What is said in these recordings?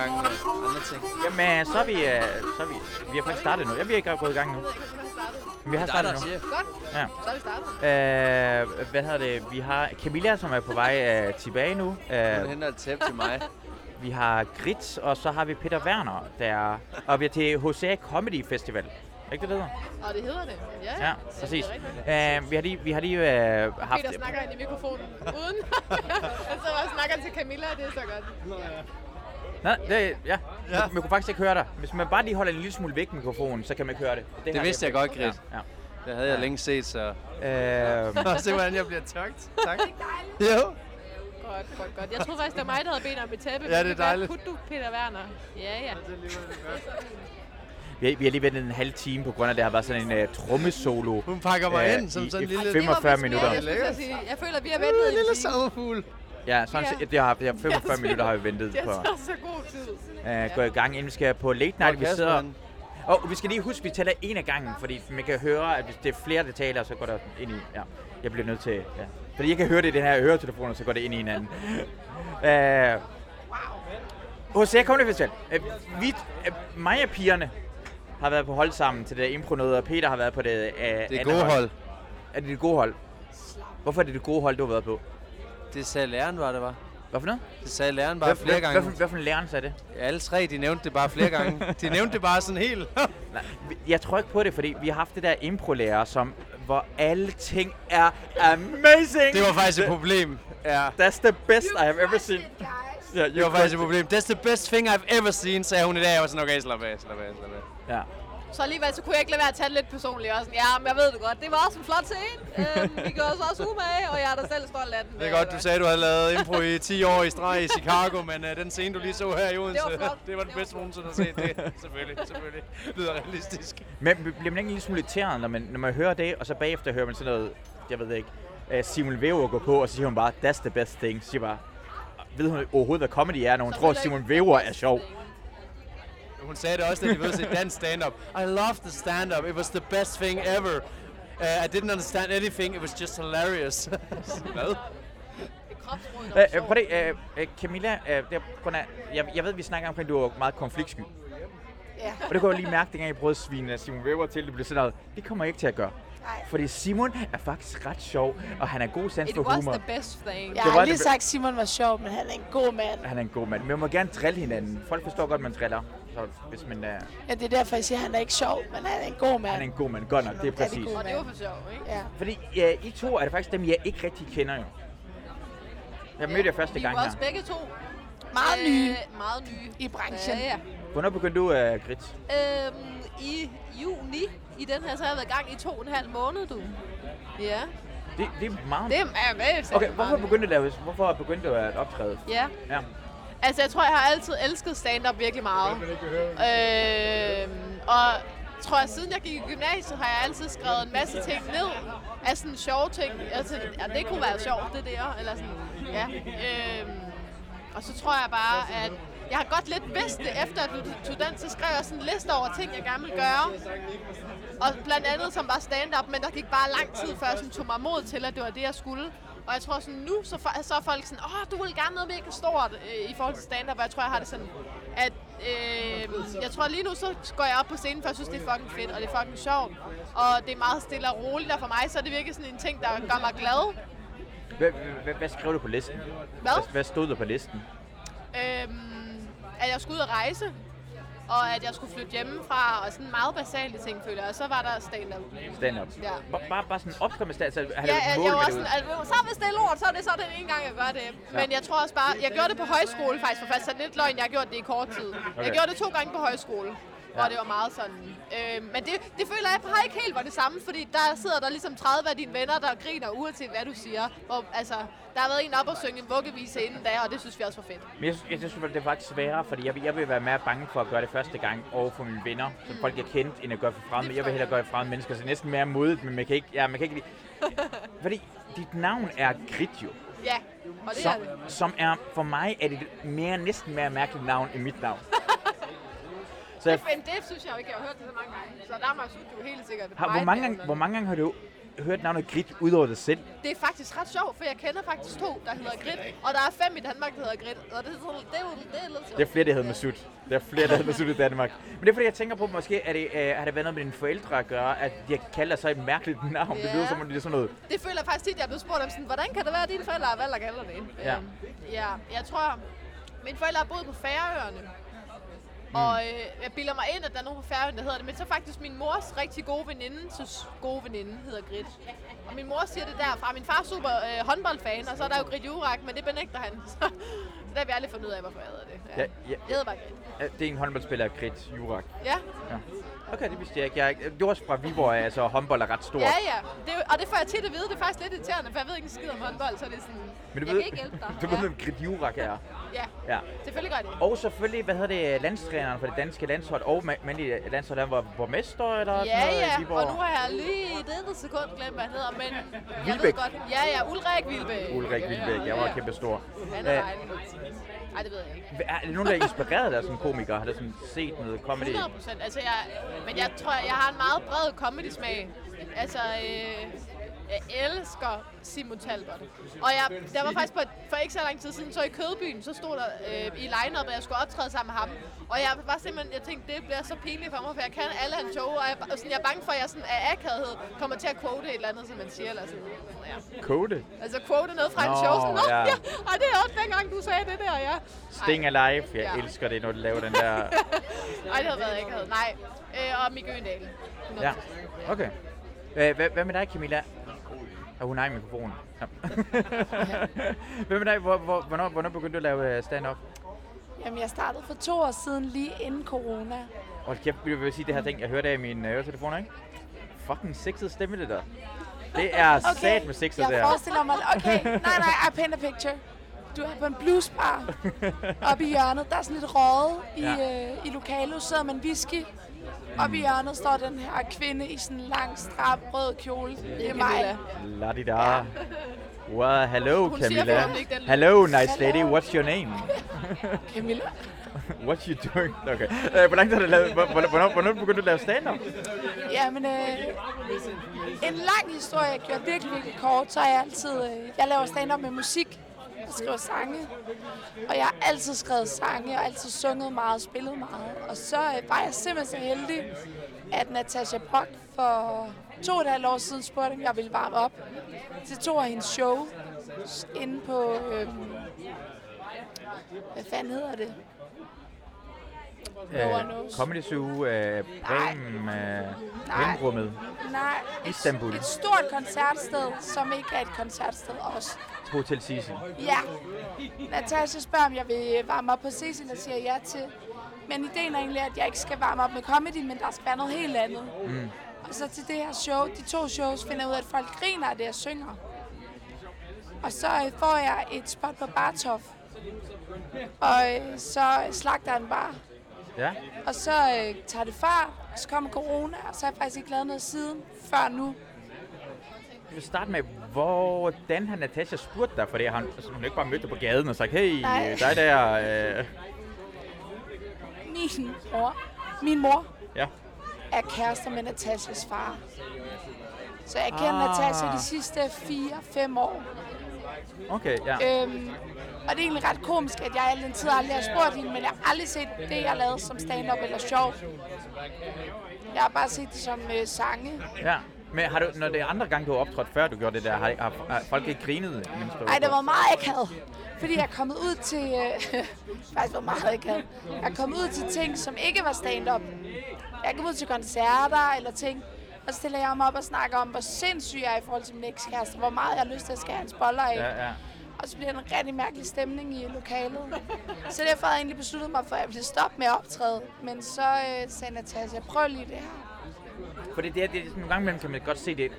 gange og andre ting. Jamen, så er vi, øh, så er vi, vi har faktisk startet nu. Ja, vi er ikke gået i gang nu. Vi har er startet nu. Godt, Ja. så er vi startet. Øh, hvad hedder det? Vi har Camilla, som er på vej øh, tilbage nu. Hun Øh, henter et tæppe til mig. vi har Grits, og så har vi Peter Werner, der og vi er til HCA Comedy Festival. Ikke det, det hedder? Og det hedder det. Ja, Ja, er præcis. rigtigt. Øh, vi har lige, vi har lige øh, haft... Peter snakker ind i mikrofonen uden. og så snakker til Camilla, det er så godt. Nej, det, ja. ja. Man, man kunne faktisk ikke høre dig. Hvis man bare lige holder en lille smule væk mikrofonen, så kan man ikke høre det. Det har vidste jeg godt, Grit. Ja. Det havde jeg Ja. længe set, så... Øh, Og se, hvordan jeg bliver tøgt. Tak. Jo. Godt, godt, godt. Jeg troede faktisk, det var mig, der havde bedt om et tæppe. Ja, det er dejligt. Putte du, Peter Werner. Ja, ja. vi, har, vi har lige ventet en halv time på grund af, at det har været sådan en uh, trommesolo. Hun pakker mig øh, ind som i- sådan en lille... 45 vist minutter. Jeg, at jeg føler, vi har En ventet i en lille sommerfugl. Ja, sådan Ja. set, det har, det har 45 Jeg minutter har vi ventet Jeg på tager så god tid. at gå i gang, inden vi skal på late night. Vi Kasper, sidder... Og vi skal lige huske, at vi tæller en af gangen, fordi man kan høre, at hvis det er flere, der taler, så går der ind i... Ja, jeg bliver nødt til... Ja. Fordi jeg kan høre det i den her høretelefon, og så går det ind i hinanden. uh, hos Comedy Festival. Uh, vi, uh, mig og pigerne har været på hold sammen til det impro noget, og Peter har været på det uh, Det er gode hold. Er det det gode hold? Hvorfor er det det gode hold, du har været på? Det sagde læreren bare, det var. Hvad for noget? Det sagde læreren bare hvad, flere hvad, gange. Hvad, hvad for en læreren sagde det? Alle tre, de nævnte det bare flere gange. De nævnte det bare sådan helt. Nej, jeg tror ikke på det, fordi vi har haft det der improlærer, som hvor alle ting er amazing. Det var faktisk et problem. Ja. That's the best I have ever seen. Ja, Det var faktisk et problem. That's the best thing I've ever seen, sagde hun i dag. Jeg var sådan, okay, slap af, slap af, slap af. Ja. Så alligevel så kunne jeg ikke lade være at tage det lidt personligt. Og sådan, ja, men jeg ved det godt. Det var også en flot scene. Øhm, vi gjorde os også umage, og jeg er da selv stolt af den. Det er godt, du sagde, du havde lavet impro i 10 år i streg i Chicago, men uh, den scene, du lige så her i Odense, Det var flot. det var den Det bedste nogensinde har set. Det, selvfølgelig, selvfølgelig. Lyder realistisk. Men bliver man ikke en lille smule irriteret, når man, når man hører det, og så bagefter hører man sådan noget, jeg ved det ikke, uh, Simon Wever gå på, og så siger hun bare, that's the best thing. Så siger bare, ved hun overhovedet, hvad comedy er, når hun tror, at Simon Wever er sjov. Hun sagde det også, da de var til dansk stand-up. I love the stand-up. It was the best thing ever. Uh, I didn't understand anything. It was just hilarious. Hvad? Øh, øh, prøv det, øh, øh, Camilla, øh, det er jeg, jeg ved, vi snakker omkring, at du er meget konfliktsky. Ja. Og det kunne jeg lige mærke, dengang jeg prøvede at svine Simon Weber til, det blev sådan noget, det kommer jeg ikke til at gøre. Nej. Fordi Simon er faktisk ret sjov, og han er god sans It for was humor. the best thing. Jeg Det har var lige sagt, at Simon var sjov, men han er en god mand. Han er en god mand. Men man må gerne drille hinanden. Folk forstår godt, at man driller. Så hvis man er, Ja, det er derfor, jeg siger, at han er ikke sjov, men han er en god mand. han er en god mand. Godt nok, det er Ja, det er præcis. god. Og det var for sjov, ikke? Ja. Fordi ja, I to er det faktisk dem, jeg ikke rigtig kender jo. Jeg mødte jer første vi gang var her. også begge to Meget nye øh, meget nye i branchen. Ja, ja. Hvornår begyndte du, uh, Grit? Øhm, I juni i den her, så har jeg været i gang i to og en halv måned, du. Ja, Det, det er meget... det er med. Okay, hvorfor begyndte du, at- hvorfor begyndte du at optræde? Ja, Ja altså jeg tror, jeg har altid elsket stand-up virkelig meget. Øh, og tror jeg, siden jeg gik i gymnasiet, har jeg altid skrevet en masse ting ned af sådan sjove ting. Altså, ja, det kunne være sjovt, det der. Eller sådan, ja. Øh, og så tror jeg bare, at jeg har godt lidt vidst det, efter at du tog den, så skrev jeg sådan en liste over ting, jeg gerne vil gøre. Og blandt andet som var stand-up, men der gik bare lang tid, før jeg sådan tog mig mod til, at det var det, jeg skulle. Og jeg tror sådan, nu så, så er folk sådan, åh, du vil gerne noget mega stort øh, i forhold til stand-up, og jeg tror, jeg har det sådan, at øh, jeg tror lige nu, så går jeg op på scenen, for jeg synes, det er fucking fedt, og det er fucking sjovt. Og det er meget stille og roligt, og for mig, så er det virkelig sådan en ting, der gør mig glad. Hvad, hvad, hvad skrev du på listen? Hvad? Hvad, hvad stod der på listen? Øhm, at jeg skulle ud og rejse, og at jeg skulle flytte hjemmefra, og sådan meget basale ting, føler jeg. Og så var der stand-up. Stand-up. Ja. Bare, bare, bare sådan stand Altså, har Ja, jeg, jeg var sådan, altså, så hvis det er lort, så er det så den ene gang, jeg gør det. Men jeg tror også bare, jeg gjorde det på højskole faktisk, for faktisk er lidt løgn, jeg har gjort det i kort tid. Jeg Okay. gjorde det to gange på højskole, hvor det var meget sådan. Øh, men det, det føler jeg bare ikke helt var det samme, fordi der sidder der ligesom 30 af dine venner, der griner uanset hvad du siger. Hvor, altså, der har været en op og synge en vuggevise inden da, og det synes vi også var fedt. Men jeg, synes- jeg synes, det er faktisk sværere, fordi jeg, vil- jeg vil være mere bange for at gøre det første gang over for mine venner, som folk jeg kendt, end at gøre for fremmede. Jeg vil hellere gøre det for fremmede mennesker, så næsten mere modigt, men man kan ikke, ja, man kan ikke lide. Fordi dit navn er Grit jo, Ja, og det som, er det. som er, for mig er det et mere, næsten mere mærkeligt navn end mit navn. Så jeg, Men det synes jeg jo ikke, jeg har hørt det så mange gange. Så der er helt sikkert har, hvor, mange gange, hvor mange gange har du hørt navnet Grit ud over det selv. Det er faktisk ret sjovt, for jeg kender faktisk to, der hedder Grit, og der er fem i Danmark, der hedder Grit, og det er, sådan, det er jo det er lidt sjovt. Det er flere, der hedder Masud. Der er flere, der hedder Masud i Danmark. Men det er fordi, jeg tænker på, måske er det, øh, har det været noget med dine forældre at gøre, at de dig så et mærkeligt navn. Det Ja. lyder som om, det er sådan noget. Det føler jeg faktisk tit, jeg er blevet spurgt om sådan, hvordan kan det være, at dine forældre har valgt at kalde dig det? Ja. Øhm, ja, jeg tror, mine forældre har boet på Færøerne. Og øh, jeg bilder mig ind, at der er nogen på Færøerne, der hedder det. Men så faktisk min mors rigtig gode veninde, så gode veninde hedder Grit. Og min mor siger det derfra. Min far er super øh, håndboldfan, og så er der jo Grit Jurak, men det benægter han. Så, så der har vi aldrig fundet ud af, hvorfor jeg hedder det. Ja. Ja, ja. Jeg hedder bare Grit. Ja, Det er en håndboldspiller, Grit Jurak. Ja, Ja. Okay, det vidste jeg ikke. Jeg, det var også fra Viborg, altså håndbold er ret stort. ja, ja. Det, og det får jeg tit at vide. Det er faktisk lidt irriterende, for jeg ved ikke en skid om håndbold, så det er sådan... Men du jeg ved, kan ikke hjælpe dig. du ved, ja. hvem Grit Jurak er. Ja, Ja. selvfølgelig gør jeg det. Og selvfølgelig, hvad hedder det, landstræneren for det danske landshold, og ma- mandlige landshold, han var borgmester eller sådan Ja, noget i ja, Viborg. og nu har jeg lige i dette sekund glemt, hvad han hedder, men jeg Wilbæk. ved godt. Ja, ja, Ulrik Vilbæk. Ulrik Vilbæk, jeg var Ja. kæmpe stor. Han er dejlig. Ej, det ved jeg ikke. Er det nogen, der er inspireret af sådan en komiker? Har der sådan set noget comedy? 100 procent. Altså, jeg, men jeg tror, jeg har en meget bred comedy-smag. Altså, øh, jeg elsker Simon Talbot. Og jeg, der var faktisk på, for ikke så lang tid siden, så i Kødbyen, så stod der øh, i line-up, at jeg skulle optræde sammen med ham. Og jeg var simpelthen, jeg tænkte, det bliver så pinligt for mig, for jeg kan alle hans show, og jeg, og sådan, jeg er bange for, at jeg sådan af akavighed kommer til at quote et eller andet, som man siger, eller sådan. Ja. Kode? Altså quote noget fra en show, sådan, Nå, ja. ja. Ej, det er også dengang, du sagde det der, ja. Sting. Alive. Jeg Ja. elsker det, når du laver den der... Ej, det havde været akavet. Nej. Øh, og Mikke Øgendal. ja, okay. Hvad, hvad med dig, Camilla? Og hun har en mikrofon. Ja. hvad med dig? Hvor, hvor, hvornår, hvornår begyndte du at lave øh, stand-up? Jamen, jeg startede for to år siden, lige inden corona. Og kæft, jeg vil sige det her ting, jeg hørte af mine øh, øretelefoner, ikke? Fucking sexet stemme, det der. Det er okay. sat med sexet jeg der. forestiller mig... Okay, nej, nej, I paint a picture. Du er på en bluesbar oppe i hjørnet. Der er sådan lidt røget i, Ja. øh, i lokalet. Sidder man whisky. Oppe i hjørnet står den her kvinde i sådan en lang, stram, rød kjole. Det er mig. La di da. Well, hello, Hun siger Camilla. forhåbentlig ikke den lyd. Hello, nice lady. Hello. What's your name? Camilla. What you doing? Okay. Øh, hvor lang tid har du lavet... hvor- Hvornår, hvornår, hvornår begyndte du at lave stand-up? Jamen, øh, en lang historie, jeg gjorde virkelig, virkelig kort, så er jeg altid... Øh, jeg laver stand-up med musik og skriver sange. Og jeg har altid skrevet sange, og altid sunget meget og spillet meget. Og så øh, var jeg simpelthen så heldig, at Natasha Brock for to og et halvt år siden spurgte, om jeg ville varme op til to af hendes show inde på... Øh, hvad fanden hedder det? Knows. Comedy Zoo, øh, Bremen, øh, Bremenrummet, Nej, et, Istanbul. et stort koncertsted, som ikke er et koncertsted også. Hotel Sisi. Ja. Natasha spørger, om jeg vil varme op på Cecil, og siger ja til. Men ideen er egentlig, at jeg ikke skal varme op med comedy, men der skal være noget helt andet. Mm. Og så til det her show, de to shows, finder jeg ud af, at folk griner af det, jeg synger. Og så øh, får jeg et spot på Bartov. Og øh, så slagter han bare. Ja. Og så øh, tager det fart, og så kommer corona, og så har jeg faktisk ikke lavet noget siden, før nu. Vi vil starte med, hvordan har Natasha spurgt dig? Fordi han, altså, hun har ikke bare mødt dig på gaden og sagt, hey, Nej. dig der. Øh, Min mor, min mor ja. er kærester med Natashas far. Så jeg kender ah. Natasha de sidste 4-5 år. Okay, ja. Øhm, og det er egentlig ret komisk, at jeg al den tid aldrig har spurgt hende, men jeg har aldrig set det, jeg lavede som stand-up eller sjov. Jeg har bare set det som øh, sange. ja. Men har du, når det er andre gange, du har optrådt, før du gjorde det der, har, har, har folk ikke grinet? Nej, det var meget akavet. Fordi jeg er kommet ud til... Øh, faktisk var meget akavet. Jeg er kommet ud til ting, som ikke var stand-up. Jeg kommet ud til koncerter eller ting. Og så stiller jeg mig op og snakker om, hvor sindssyg jeg er i forhold til min ekskæreste. Hvor meget jeg har lyst til at skære hans boller af. Ja, ja. Og så bliver der en rigtig mærkelig stemning i lokalet. Så derfor havde jeg egentlig besluttet mig for, at jeg ville stoppe med at optræde. Men så øh, sagde Natasha, prøv lige det her. For det, det, er- det, er sådan, nogle gange imellem kan man godt se det.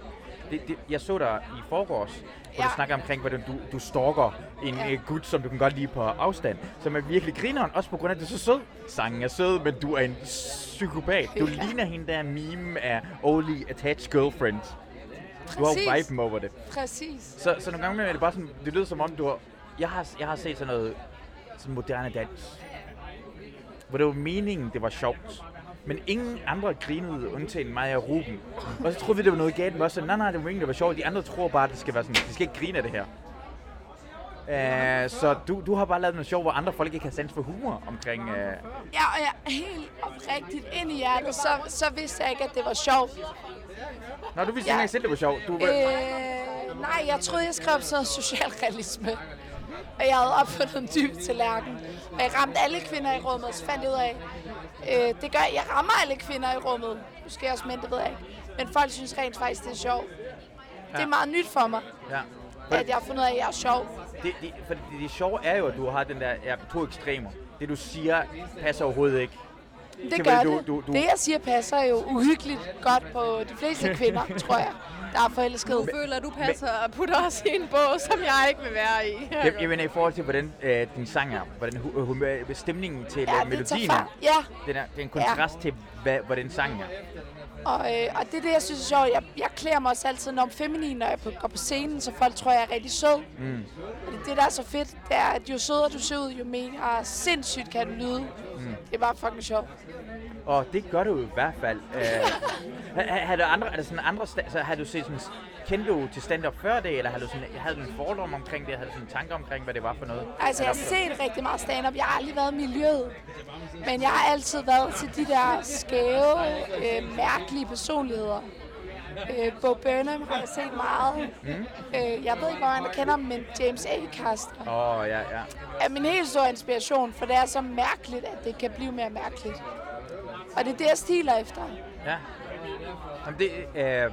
det, det jeg så dig i forgårs, hvor ja. Du snakker omkring, hvordan du, du stalker en ja. Gut, som du kan godt lide på afstand. Som er virkelig grineren, også på grund af, at du er så sød. Sangen er sød, men du er en psykopat. Du Ja. ligner hende der meme af Only Attached Girlfriend. Du har jo viben over det. Præcis. Så, så nogle gange er det bare sådan, det lyder som om, du har... Jeg har, jeg har set sådan noget sådan moderne dans. Hvor det var meningen, det var sjovt. Men ingen andre grinede, undtagen mig og Ruben. Og så troede vi, det var noget galt med os. Nej, nej, det var ikke, det var sjovt. De andre tror bare, at det skal være sådan, de skal ikke grine af det her. Uh, så du, du har bare lavet noget sjov, hvor andre folk ikke har sans for humor omkring... Uh... Ja, og jeg er helt oprigtigt ind i hjertet, så, så vidste jeg ikke, at det var sjovt. Nå, du vidste ja. ikke selv, det var sjovt. Du, Øh, nej, jeg troede, jeg skrev sådan noget socialrealisme. Og jeg havde opfundet en dyb tallerken. Og jeg ramte alle kvinder i rummet, og så fandt jeg ud af, øh, det gør, jeg rammer alle kvinder i rummet. Måske også mænd, det ved jeg ikke. Men folk synes rent faktisk, det er sjovt. Ja. Det er meget nyt for mig, ja. at jeg har fundet ud af, at jeg er sjov. Det, det, for det, det sjove er jo, at du har den der ja, to ekstremer. Det du siger passer overhovedet ikke. Det gør du- det. du- du- Det, jeg siger, passer jo uhyggeligt godt på de fleste kvinder, tror jeg, der er forelskede. føler, at du passer og putter os i en bog, som jeg ikke vil være i. Jeg, jeg mener i forhold til, hvordan øh, din sang er, hvordan hu- humør, stemningen til Ja, ja, det tager melodien er. Ja, Den er, det er en kontrast ja. til, hvad, hvordan sangen er. Og, øh, og det er det, jeg synes er sjovt. Jeg, jeg klæder mig også altid enormt feminin, når jeg på, går på scenen, så folk tror, jeg er rigtig sød. Mm. Og det, det, der er så fedt, det er, at jo sødere du ser ud, jo mere sindssygt kan du lyde. Mm. Det er bare fucking sjovt. Og det gør du i hvert fald. Øh, har, du andre, er der sådan andre, så har du set sådan, kendte du til stand-up før det, eller har du sådan, havde du en fordom omkring det, havde du sådan en tanke omkring, hvad det var for noget? Altså, jeg har set rigtig meget stand-up. Jeg har aldrig været i miljøet. Men jeg har altid været til de der skæve, øh, mærkelige personligheder. Øh, Bo Burnham har jeg set meget. Mm. Øh, jeg ved ikke, hvor der kender ham, men James Acaster Åh, oh, ja, ja. er min helt store inspiration, for det er så mærkeligt, at det kan blive mere mærkeligt. Og det er det, jeg stiler efter. Ja. Jamen, det, øh,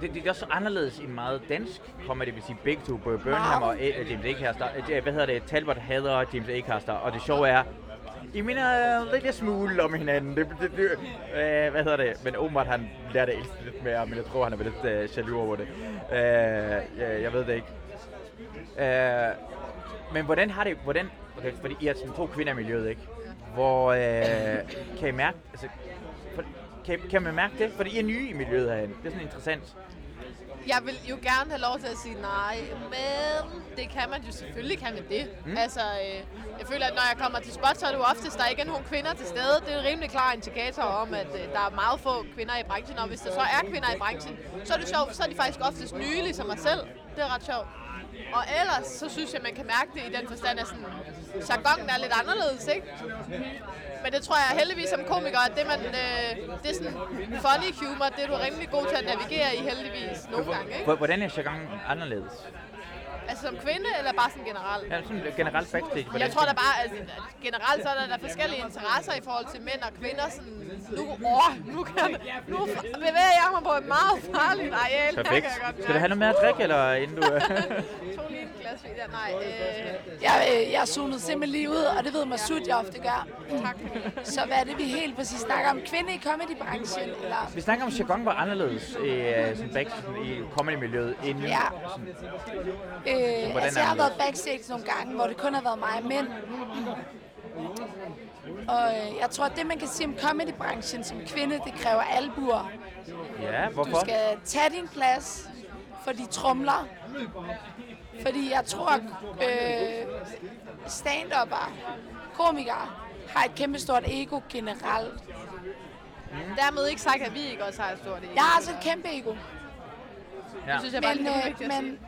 det, det, er også anderledes i meget dansk comedy, det vil sige begge to, både Burnham og A- James Acaster. Øh, Hvad hedder det? Talbot hader James Acaster, og det sjove er, i minder en lille smule om hinanden. Det, det, det, øh, hvad hedder det? Men åbenbart han lærte det lidt mere, men jeg tror, han er lidt øh, jaloux over det. Øh, jeg, jeg ved det ikke. Øh, men hvordan har det, hvordan, okay, fordi I er sådan to kvinder i miljøet, ikke? Hvor, øh, kan I mærke, altså, for- kan, kan man mærke det? Fordi I er nye i miljøet herinde. Det er sådan interessant. Jeg vil jo gerne have lov til at sige nej, men det kan man jo selvfølgelig kan man det. Mm. Altså, øh, jeg føler, at når jeg kommer til spot, så er det jo oftest, der ikke er nogen kvinder til stede. Det er en rimelig klar indikator om, at øh, der er meget få kvinder i branchen, og hvis der så er kvinder i branchen, så er det sjovt, så er de faktisk oftest nye, ligesom mig selv. Det er ret sjovt. Og ellers, så synes jeg, man kan mærke det i den forstand, at sådan, jargonen er lidt anderledes, ikke? Men det tror jeg heldigvis som komiker, at det, man, øh, det er sådan funny humor, det er du rimelig god til at navigere i heldigvis nogle gange, ikke? Hvordan er jargonen anderledes? Altså som kvinde, eller bare sådan generelt? Ja, sådan generelt backstage. Jeg tror da bare, at generelt så er der, der forskellige interesser i forhold til mænd og kvinder. Sådan, nu, åh, nu, kan, nu bevæger jeg mig på et meget farligt areal. Perfekt. Skal du have noget mere at drikke, eller inden du... To lige en glas vin. Ja, nej, øh, Jeg, øh, jeg zonet simpelthen lige ud, og det ved Masud, jeg ofte gør. tak. Så hvad er det, vi helt præcis snakker om? Kvinde i comedybranchen? Eller? Vi snakker om, at jargon var anderledes i, uh, sådan backstage sådan i comedy-miljøet inden. Ja. Øh, altså, jeg har det? været backstage nogle gange, hvor det kun har været mig og mænd. Og øh, jeg tror, at det, man kan sige om comedybranchen som kvinde, det kræver albuer. Ja, Du hvorfor? skal tage din plads, for de trumler. Fordi jeg tror, øh, stand-upper, komikere, har et kæmpestort ego generelt. Dermed ikke sagt, at vi ikke også har et stort ego. Jeg har altså et kæmpe ego. Ja. Det synes jeg bare Men, lige er øh, vigtigt at sige. men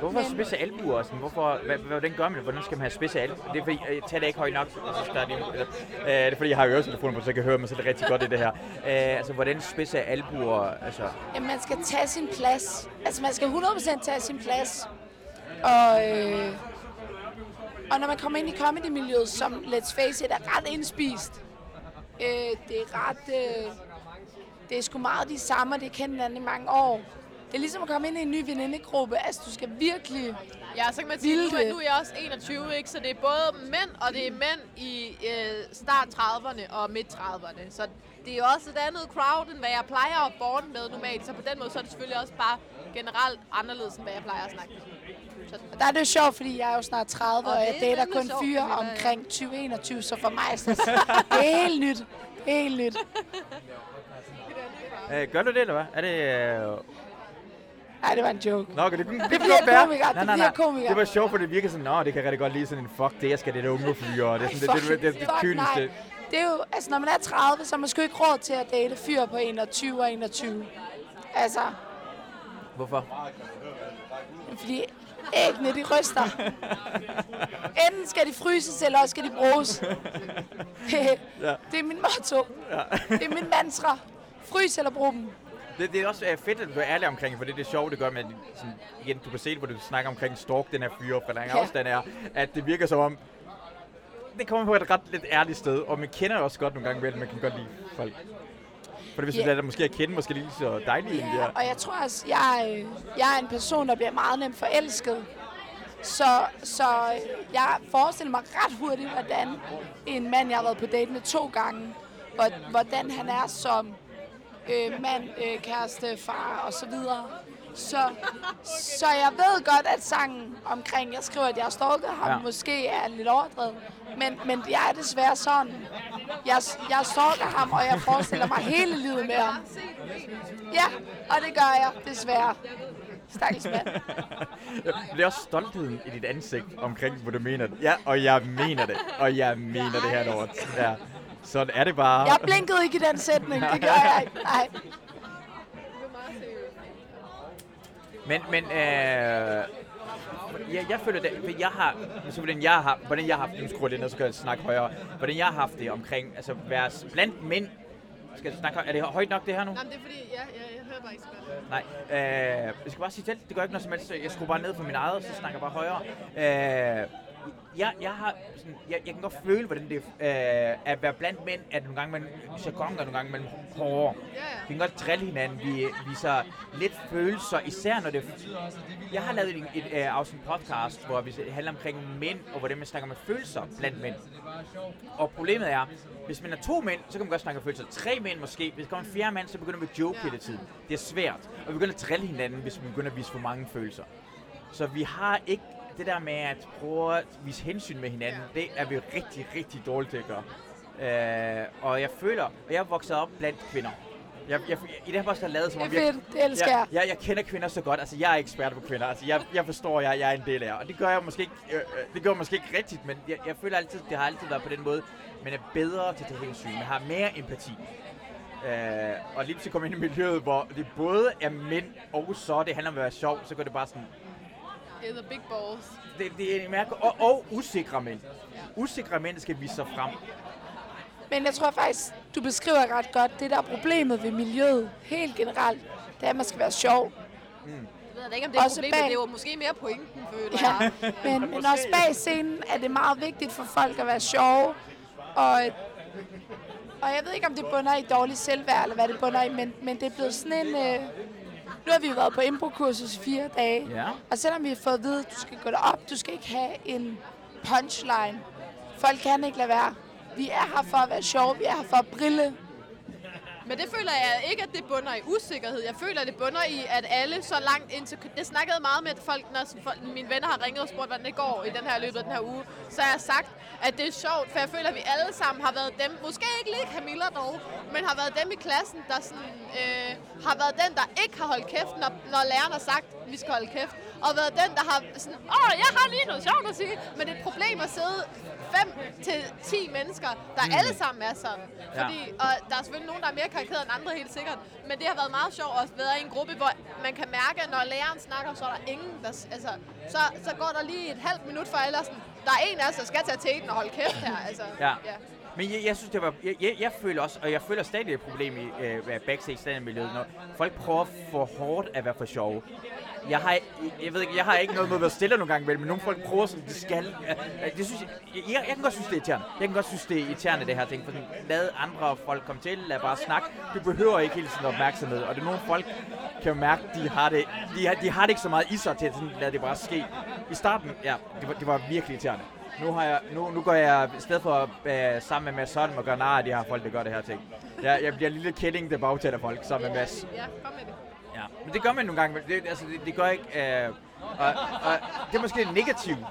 Hvorfor spidse albuer? og Sådan? Hvorfor, hvad, hvordan gør man det? Hvordan skal man have spidse albuer? Det er fordi, jeg taler ikke højt nok. Synes, der er, lige, eller, øh, det er fordi, jeg har øretelefoner på, så jeg kan høre mig selv rigtig godt i det her. Øh, altså, hvordan spidse albuer? Altså, Jamen, man skal tage sin plads. Altså, man skal 100% tage sin plads. Og, øh, og når man kommer ind i comedy-miljøet, som Let's Face It er ret indspist, øh, det er ret... Øh, det er sgu meget de samme, og det er kendt hinanden i mange år. Det er ligesom at komme ind i en ny venindegruppe. Altså, du skal virkelig... Ja, så kan man sige, nu, er- nu er jeg også 21, ikke? så det er både mænd, og det er mænd i øh, start 30'erne og midt 30'erne. Så det er også et andet crowd, end hvad jeg plejer at borne med normalt. Så på den måde, så er det selvfølgelig også bare generelt anderledes, end hvad jeg plejer at snakke med. Så, Og der er det jo sjovt, fordi jeg er jo snart 30, Og og, det jeg er dater fandme kun sjovt, fyre fordi hvad- omkring 2021, så for mig så det er helt nyt. Det helt nyt. øh, gør du det, eller hvad? Er det... Øh... Nej, det var en joke. Nå, okay, det, det, det, bliver godt være. komiker, det Nej, nej, bliver nej. komiker. Det var sjovt, for det virker sådan, nå, det kan rigtig godt lide sådan en fuck det, jeg skal det der unge fyre. Det er sådan, det, det, det, det, det, det kyniske. nej. det er jo, altså når man er 30, så er man sgu ikke råd til at date fyr på 21 og 21. Altså, Hvorfor? fordi æggene, de ryster. Enten skal de fryses, eller også skal de bruges. det er min motto. Det er min mantra. Frys eller brug dem. Det, det er også øh, fedt, at er ærlig omkring, for det er det sjove, det gør med, at sådan, igen, du kan se det, hvor du snakker omkring stalk, den her fyre fra lang Ja. afstand er, at det virker som om, det kommer på et ret lidt ærligt sted, og man kender også godt nogle gange imellem, man kan godt lide folk. For hvis Ja. yeah. det er der måske at kende, måske lige så dejlige, yeah. Ja. og jeg tror også, jeg, øh, jeg er en person, der bliver meget nemt forelsket. Så, så øh, jeg forestiller mig ret hurtigt, hvordan en mand, jeg har været på date med to gange, hvor- hvordan han er som øh, mand, øh, kæreste, far og så videre. Så, så jeg ved godt, at sangen omkring, jeg skriver, at jeg har stalket ham, Ja. måske er lidt overdrevet. Men, men jeg er desværre sådan. Jeg, jeg stalker ham, og jeg forestiller mig hele livet med ham. Ja, og det gør jeg, desværre. Stakkels mand. Det er også stoltheden i dit ansigt omkring, hvor du mener det. Ja, og jeg mener det, og jeg mener det her over. Ja. Sådan er det bare. Jeg blinkede ikke i den sætning, det gør jeg ikke. Nej. Men, men øh, jeg, jeg føler det, for jeg har, så hvordan jeg har, hvordan jeg har haft, nu skruer lidt ned, så kan jeg snakke højere, hvordan jeg har haft det omkring, altså være blandt mænd, skal jeg snakke er det højt nok det her nu? Jamen, det er fordi, ja, jeg, jeg hører bare ikke så godt. Nej, øh, jeg skal bare sige til, det gør ikke noget som helst, jeg skruer bare ned for min eget, så snakker jeg bare højere. Øh, jeg, jeg, har sådan, jeg, jeg kan godt føle, hvordan det er øh, at være blandt mænd, at nogle gange man jargon og nogle gange man hårdere. Vi kan godt drille hinanden, vi viser lidt følelser, især når det Jeg har lavet et, et øh, afsnit podcast, hvor vi handler omkring mænd, og hvordan man snakker med følelser blandt mænd. Og problemet er, hvis man er to mænd, så kan man godt snakke om følelser. Tre mænd måske. Hvis der kommer en fjerde mand, så begynder vi at joke hele tiden. Det er svært. Og vi begynder at drille hinanden, hvis vi begynder at vise for mange følelser. Så vi har ikke det der med at prøve at vise hensyn med hinanden. Det er vi rigtig, rigtig dårlige til at gøre. Øh, og jeg føler, og jeg er vokset op blandt kvinder. Jeg, jeg, I det her podcast har lavet som Det om er jeg, fedt, det elsker jeg, jeg. jeg, kender kvinder så godt. Altså, jeg er ekspert på kvinder. Altså, jeg, jeg forstår, jeg, jeg er en del af jer. Og det gør jeg måske ikke, øh, øh, det gør jeg måske ikke rigtigt, men jeg, jeg føler altid, det har altid været på den måde. Man er bedre til at tage hensyn. Man har mere empati. Øh, og lige pludselig komme ind i miljøet, hvor det både er mænd, og så det handler om at være sjov, så går det bare sådan, Det er the big balls. det, det er mærke, og, og usikre mænd. Usikre mænd skal vise sig frem. Men jeg tror faktisk, du beskriver ret godt, det der er problemet ved miljøet helt generelt, det er, at man skal være sjov. Jeg ved ikke, om det er Også problemet, bag- det er jo måske mere pointen, føler Ja, jeg. men, men også bag scenen er det meget vigtigt for folk at være sjove. Og, og jeg ved ikke, om det bunder i dårlig selvværd, eller hvad det bunder i, men, men det er blevet sådan en... Øh, nu har vi været på improkursus i fire dage. Ja. Og selvom vi har fået at vide, at du skal gå derop, du skal ikke have en punchline. Folk kan ikke lade være. Vi er her for at være sjove, vi er her for at brille. Men det føler jeg ikke, at det bunder i usikkerhed. Jeg føler, at det bunder i, at alle så langt ind til... Det snakkede jeg meget med folk, når mine venner har ringet og spurgt, hvordan det går i den her løbet af den her uge. Så har jeg sagt, at det er sjovt, for jeg føler, at vi alle sammen har været dem, måske ikke lige Camilla dog, men har været dem i klassen, der sådan, øh, har været den, der ikke har holdt kæft, når, når læreren har sagt, at vi skal holde kæft. Og været den, der har sådan, åh, jeg har lige noget sjovt at sige. Men det er et problem at sidde 5 til 10 mennesker, der mm. alle sammen er sådan. Fordi, og der er selvfølgelig nogen, der er mere karikeret end andre, helt sikkert. Men det har været meget sjovt at være i en gruppe, hvor man kan mærke, at når læreren snakker, så er der ingen, der... Altså, så, så går der lige et halvt minut for alle, sådan, der er en af os, der skal tage teten og holde kæft her. Altså, Ja. Men jeg, jeg synes, det var... Jeg, jeg, jeg føler også, og jeg føler stadig et problem i øh, backstage stand miljøet, når folk prøver for hårdt at være for sjove. Jeg har, jeg, ved ikke, jeg har ikke noget med at være stille nogle gange, vel, men nogle folk prøver, som de skal. Det synes jeg, jeg, jeg, kan godt synes, det er irriterende. Jeg kan godt synes, det er irriterende, det her ting. For lad andre folk komme til, lad bare snakke. Du behøver ikke hele tiden opmærksomhed. Og det er nogle folk, kan jo mærke, de har det, de har, de har det ikke så meget i sig til, at sådan, lad det bare ske. I starten, ja, det var, det var virkelig irriterende. Nu, har jeg, nu, nu går jeg i stedet for øh, sammen med Mads Holm og gør nar af de her folk, der gør det her ting. Jeg, jeg bliver en lille kælling, der bagtaler folk sammen med Mads. Ja, kom med det. Men det gør man nogle gange. men Det, altså, det, det gør ikke... Øh, og, og, det er måske lidt negativt,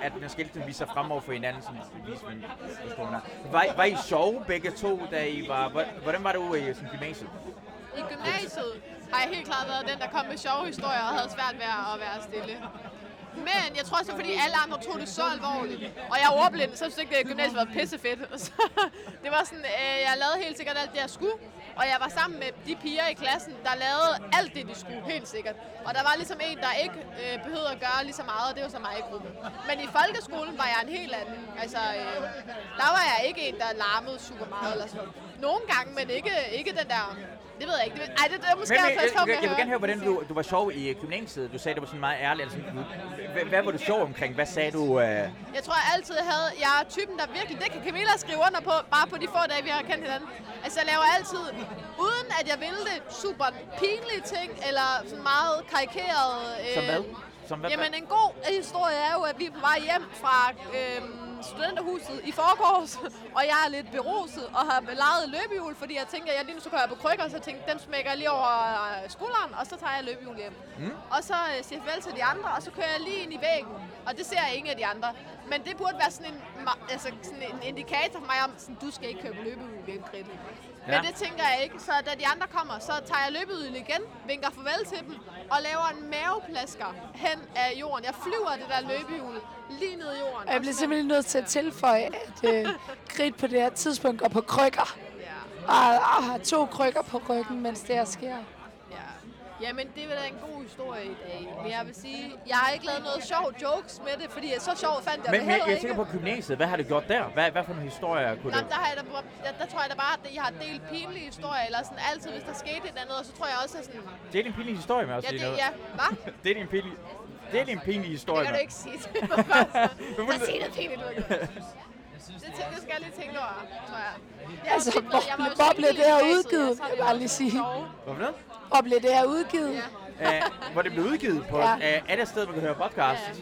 at man skal viser vise sig frem for hinanden, som hvis man personer. Var, var I sjove begge to, da I var... Hvordan var det ude i som gymnasiet? I gymnasiet, har jeg helt klart været den, der kom med sjove historier og havde svært ved at være stille. Men jeg tror også, det er, fordi alle andre tog det så alvorligt. Og jeg er ordblind, så synes jeg ikke, at gymnasiet var pissefedt. Så det var sådan, øh, jeg lavede helt sikkert alt det, jeg skulle. Og jeg var sammen med de piger i klassen, der lavede alt det, de skulle, helt sikkert. Og der var ligesom en, der ikke øh, behøvede at gøre lige så meget, og det var så mig i gruppen. Men i folkeskolen var jeg en helt anden. Altså, øh, der var jeg ikke en, der larmede super meget eller sådan. Nogle gange, men ikke, ikke den der det ved jeg ikke. Det, ej, det, det er måske Men, men, også jeg, sjovt, jeg, jeg vil gerne høre, hvordan du, du var sjov i gymnasiet. Du sagde, det var sådan meget ærligt. Altså, du, hvad, hvad var du sjov omkring? Hvad sagde du? Øh... Jeg tror, jeg altid havde... Jeg er typen, der virkelig... Det kan Camilla skrive under på, bare på de få dage, vi har kendt hinanden. Altså, jeg laver altid, uden at jeg ville det, super pinlige ting, eller sådan meget karikeret... Øh, Som hvad? Som hvad? Jamen, en god historie er jo, at vi er på vej hjem fra øh, studenterhuset i forgårs, og jeg er lidt beruset og har lejet løbehjul, fordi jeg tænker, at jeg lige nu så kører jeg på krykker, så tænkte, dem smækker jeg lige over øh, skulderen, og så tager jeg løbehjul hjem. Mm. Og så øh, siger jeg farvel til de andre, og så kører jeg lige ind i væggen, og det ser jeg ingen af de andre. Men det burde være sådan en, altså sådan en indikator for mig om, sådan, du skal ikke køre på løbehjul hjem, Grete. Men Ja. det tænker jeg ikke, så da de andre kommer, så tager jeg løbehjulet igen, vinker farvel til dem, og laver en maveplasker hen af jorden. Jeg flyver det der løbehjul lige ned i jorden. Og jeg bliver simpelthen nødt til at tilføje, at øh, Grit på det her tidspunkt går på krykker. Ja. Og, og har to krykker på ryggen, mens det her sker. Ja. Jamen, det er vel en god historie i dag. Men jeg vil sige, jeg har ikke lavet noget sjovt jokes med det, fordi så sjovt fandt jeg Men, det men heller jeg ikke. tænker på gymnasiet. Hvad har du gjort der? Hvad, hvad for nogle historier kunne Nå, du... der, har jeg da, der, der tror jeg da bare, at jeg har delt pinlige historier, eller sådan altid, hvis der skete et andet, og så tror jeg også, at sådan... Det er din pinlige historie med os Ja, lige det, nu. ja, hvad? Det er din pinlige... Det er din pinlige Det historie kan du ikke sige til mig. Så sig noget pinligt ud. Det, tænker, det skal jeg lige tænke over, tror jeg. jeg Altså, med- jeg hvor blev det her udgivet? det Jeg bare lige sige. sjove. Hvad for noget? Og blev det her udgivet? Ja. Æh, hvor det blev udgivet på Ja. ja. uh, alle steder, man kan høre podcast. Ja, så.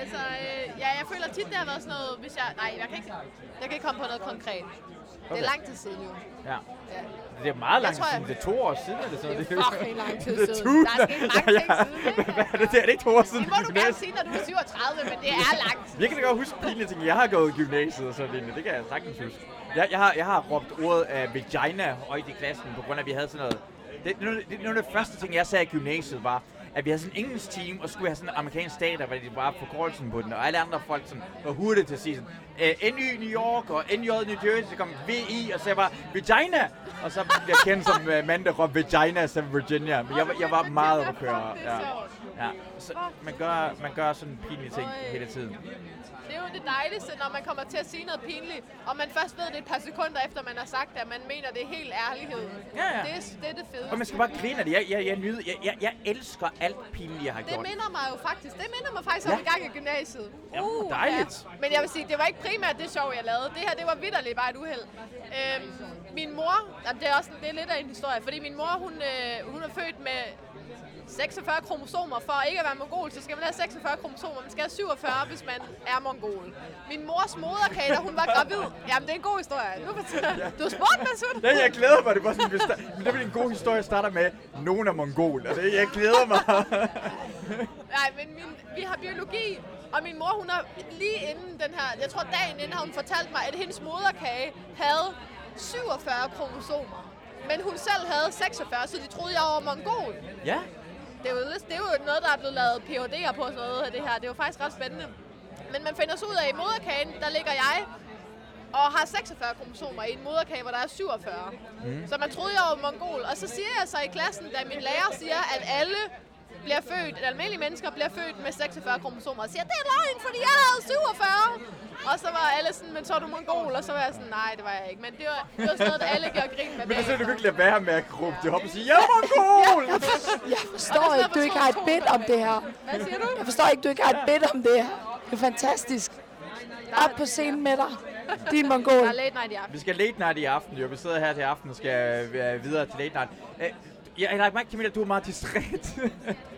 Altså, øh, ja, jeg føler tit, det har været sådan noget, hvis jeg... Nej, jeg kan ikke, jeg kan ikke komme på noget konkret. Det Okay. er lang tid siden jo. Ja. Ja. Det er meget lang tid jeg- siden. Det er to år siden, eller sådan Det er fucking lang tid Det er siden. Der er sket mange ting siden, ikke? Hvad er det? Det er det ikke to år siden. Det må du gerne sige, når du er 37, men det er lang tid. Jeg kan godt huske pinlige ting. Jeg har gået i gymnasiet og sådan noget. Det kan jeg sagtens huske. Jeg, jeg, har, jeg har råbt ordet af vagina højt i klassen, på grund af, at vi havde sådan noget... Det, det, det, nogle af de første ting, jeg sagde i gymnasiet, var, at vi havde sådan en engelsk team, og skulle have sådan en amerikansk stater, hvor de bare forkortelsen på den, og alle andre folk sådan, var hurtige til at sige sådan, øh, NY New York og NJ New Jersey, så kom VI, og så jeg bare, vagina! Og så blev jeg kendt som øh, mand, der råbte vagina som Virginia, men jeg, var- jeg var meget oppe at køre. Ja. Ja. Så man gør, man gør sådan pinlige ting hele tiden. Det er jo det dejligste, når man kommer til at sige noget pinligt, og man først ved det et par sekunder efter, man har sagt det, at man mener det er helt ærlighed. Ja, ja. Det, er, det er det fede. Og man skal bare grine af det. Jeg, jeg, jeg, nyder, jeg, jeg, jeg elsker alt pinligt, jeg har Det gjort. minder mig jo faktisk, det minder mig faktisk om Ja. en gang i gymnasiet. Ja, dejligt. Ja. Men jeg vil sige, det var ikke primært det sjov, jeg lavede. Det her, det var vidderligt bare et uheld. Øhm, min mor, det er også det er lidt af en historie, fordi min mor, hun, øh, hun er født med 46 kromosomer. For ikke at være mongol, så skal man have 46 kromosomer. Man skal have 47, hvis man er mongol. Min mors moderkage, hun var gravid. Jamen, det er en god historie. Nu fortæller Du spurgte mig, Sut. Ja, jeg glæder mig. Det var sådan, sta- men det er en god historie, starter med, nogen er mongol. Det, jeg glæder mig. Nej, men min, vi har biologi, og min mor, hun har lige inden den her, jeg tror dagen inden har hun fortalt mig, at hendes moderkage havde 47 kromosomer. Men hun selv havde 46, så de troede, jeg var mongol. ja. Det er, jo, det er jo noget, der er blevet lavet PhD'er på sådan noget af det her. Det er jo faktisk ret spændende. Men man finder så ud af, at i moderkagen, der ligger jeg og har 46 kromosomer i en moderkage, hvor der er 47. Mm. Så man troede, jeg var mongol. Og så siger jeg så i klassen, da min lærer siger, at alle bliver født, at almindelige mennesker bliver født med 46 kromosomer, og siger, det er løgn, fordi jeg havde 47. Og så var alle sådan, men så er du mongol, og så var jeg sådan, nej, det var jeg ikke. Men det var, det var sådan noget, der alle gjorde grin med. Men det er sådan, du ikke lade være med at råbe det op og sige, jeg er mongol! Jeg forstår ikke, du ikke har et bit om det her. Hvad siger du? Jeg forstår ikke, du ikke har et bit om det her. Det er fantastisk. Op på scenen med dig. Din mongol. Der er late night i aften. Vi skal late night i aften, jo. Vi sidder her til aften og skal øh, videre til late night. Øh, jeg har lagt mærke at du er meget distræt.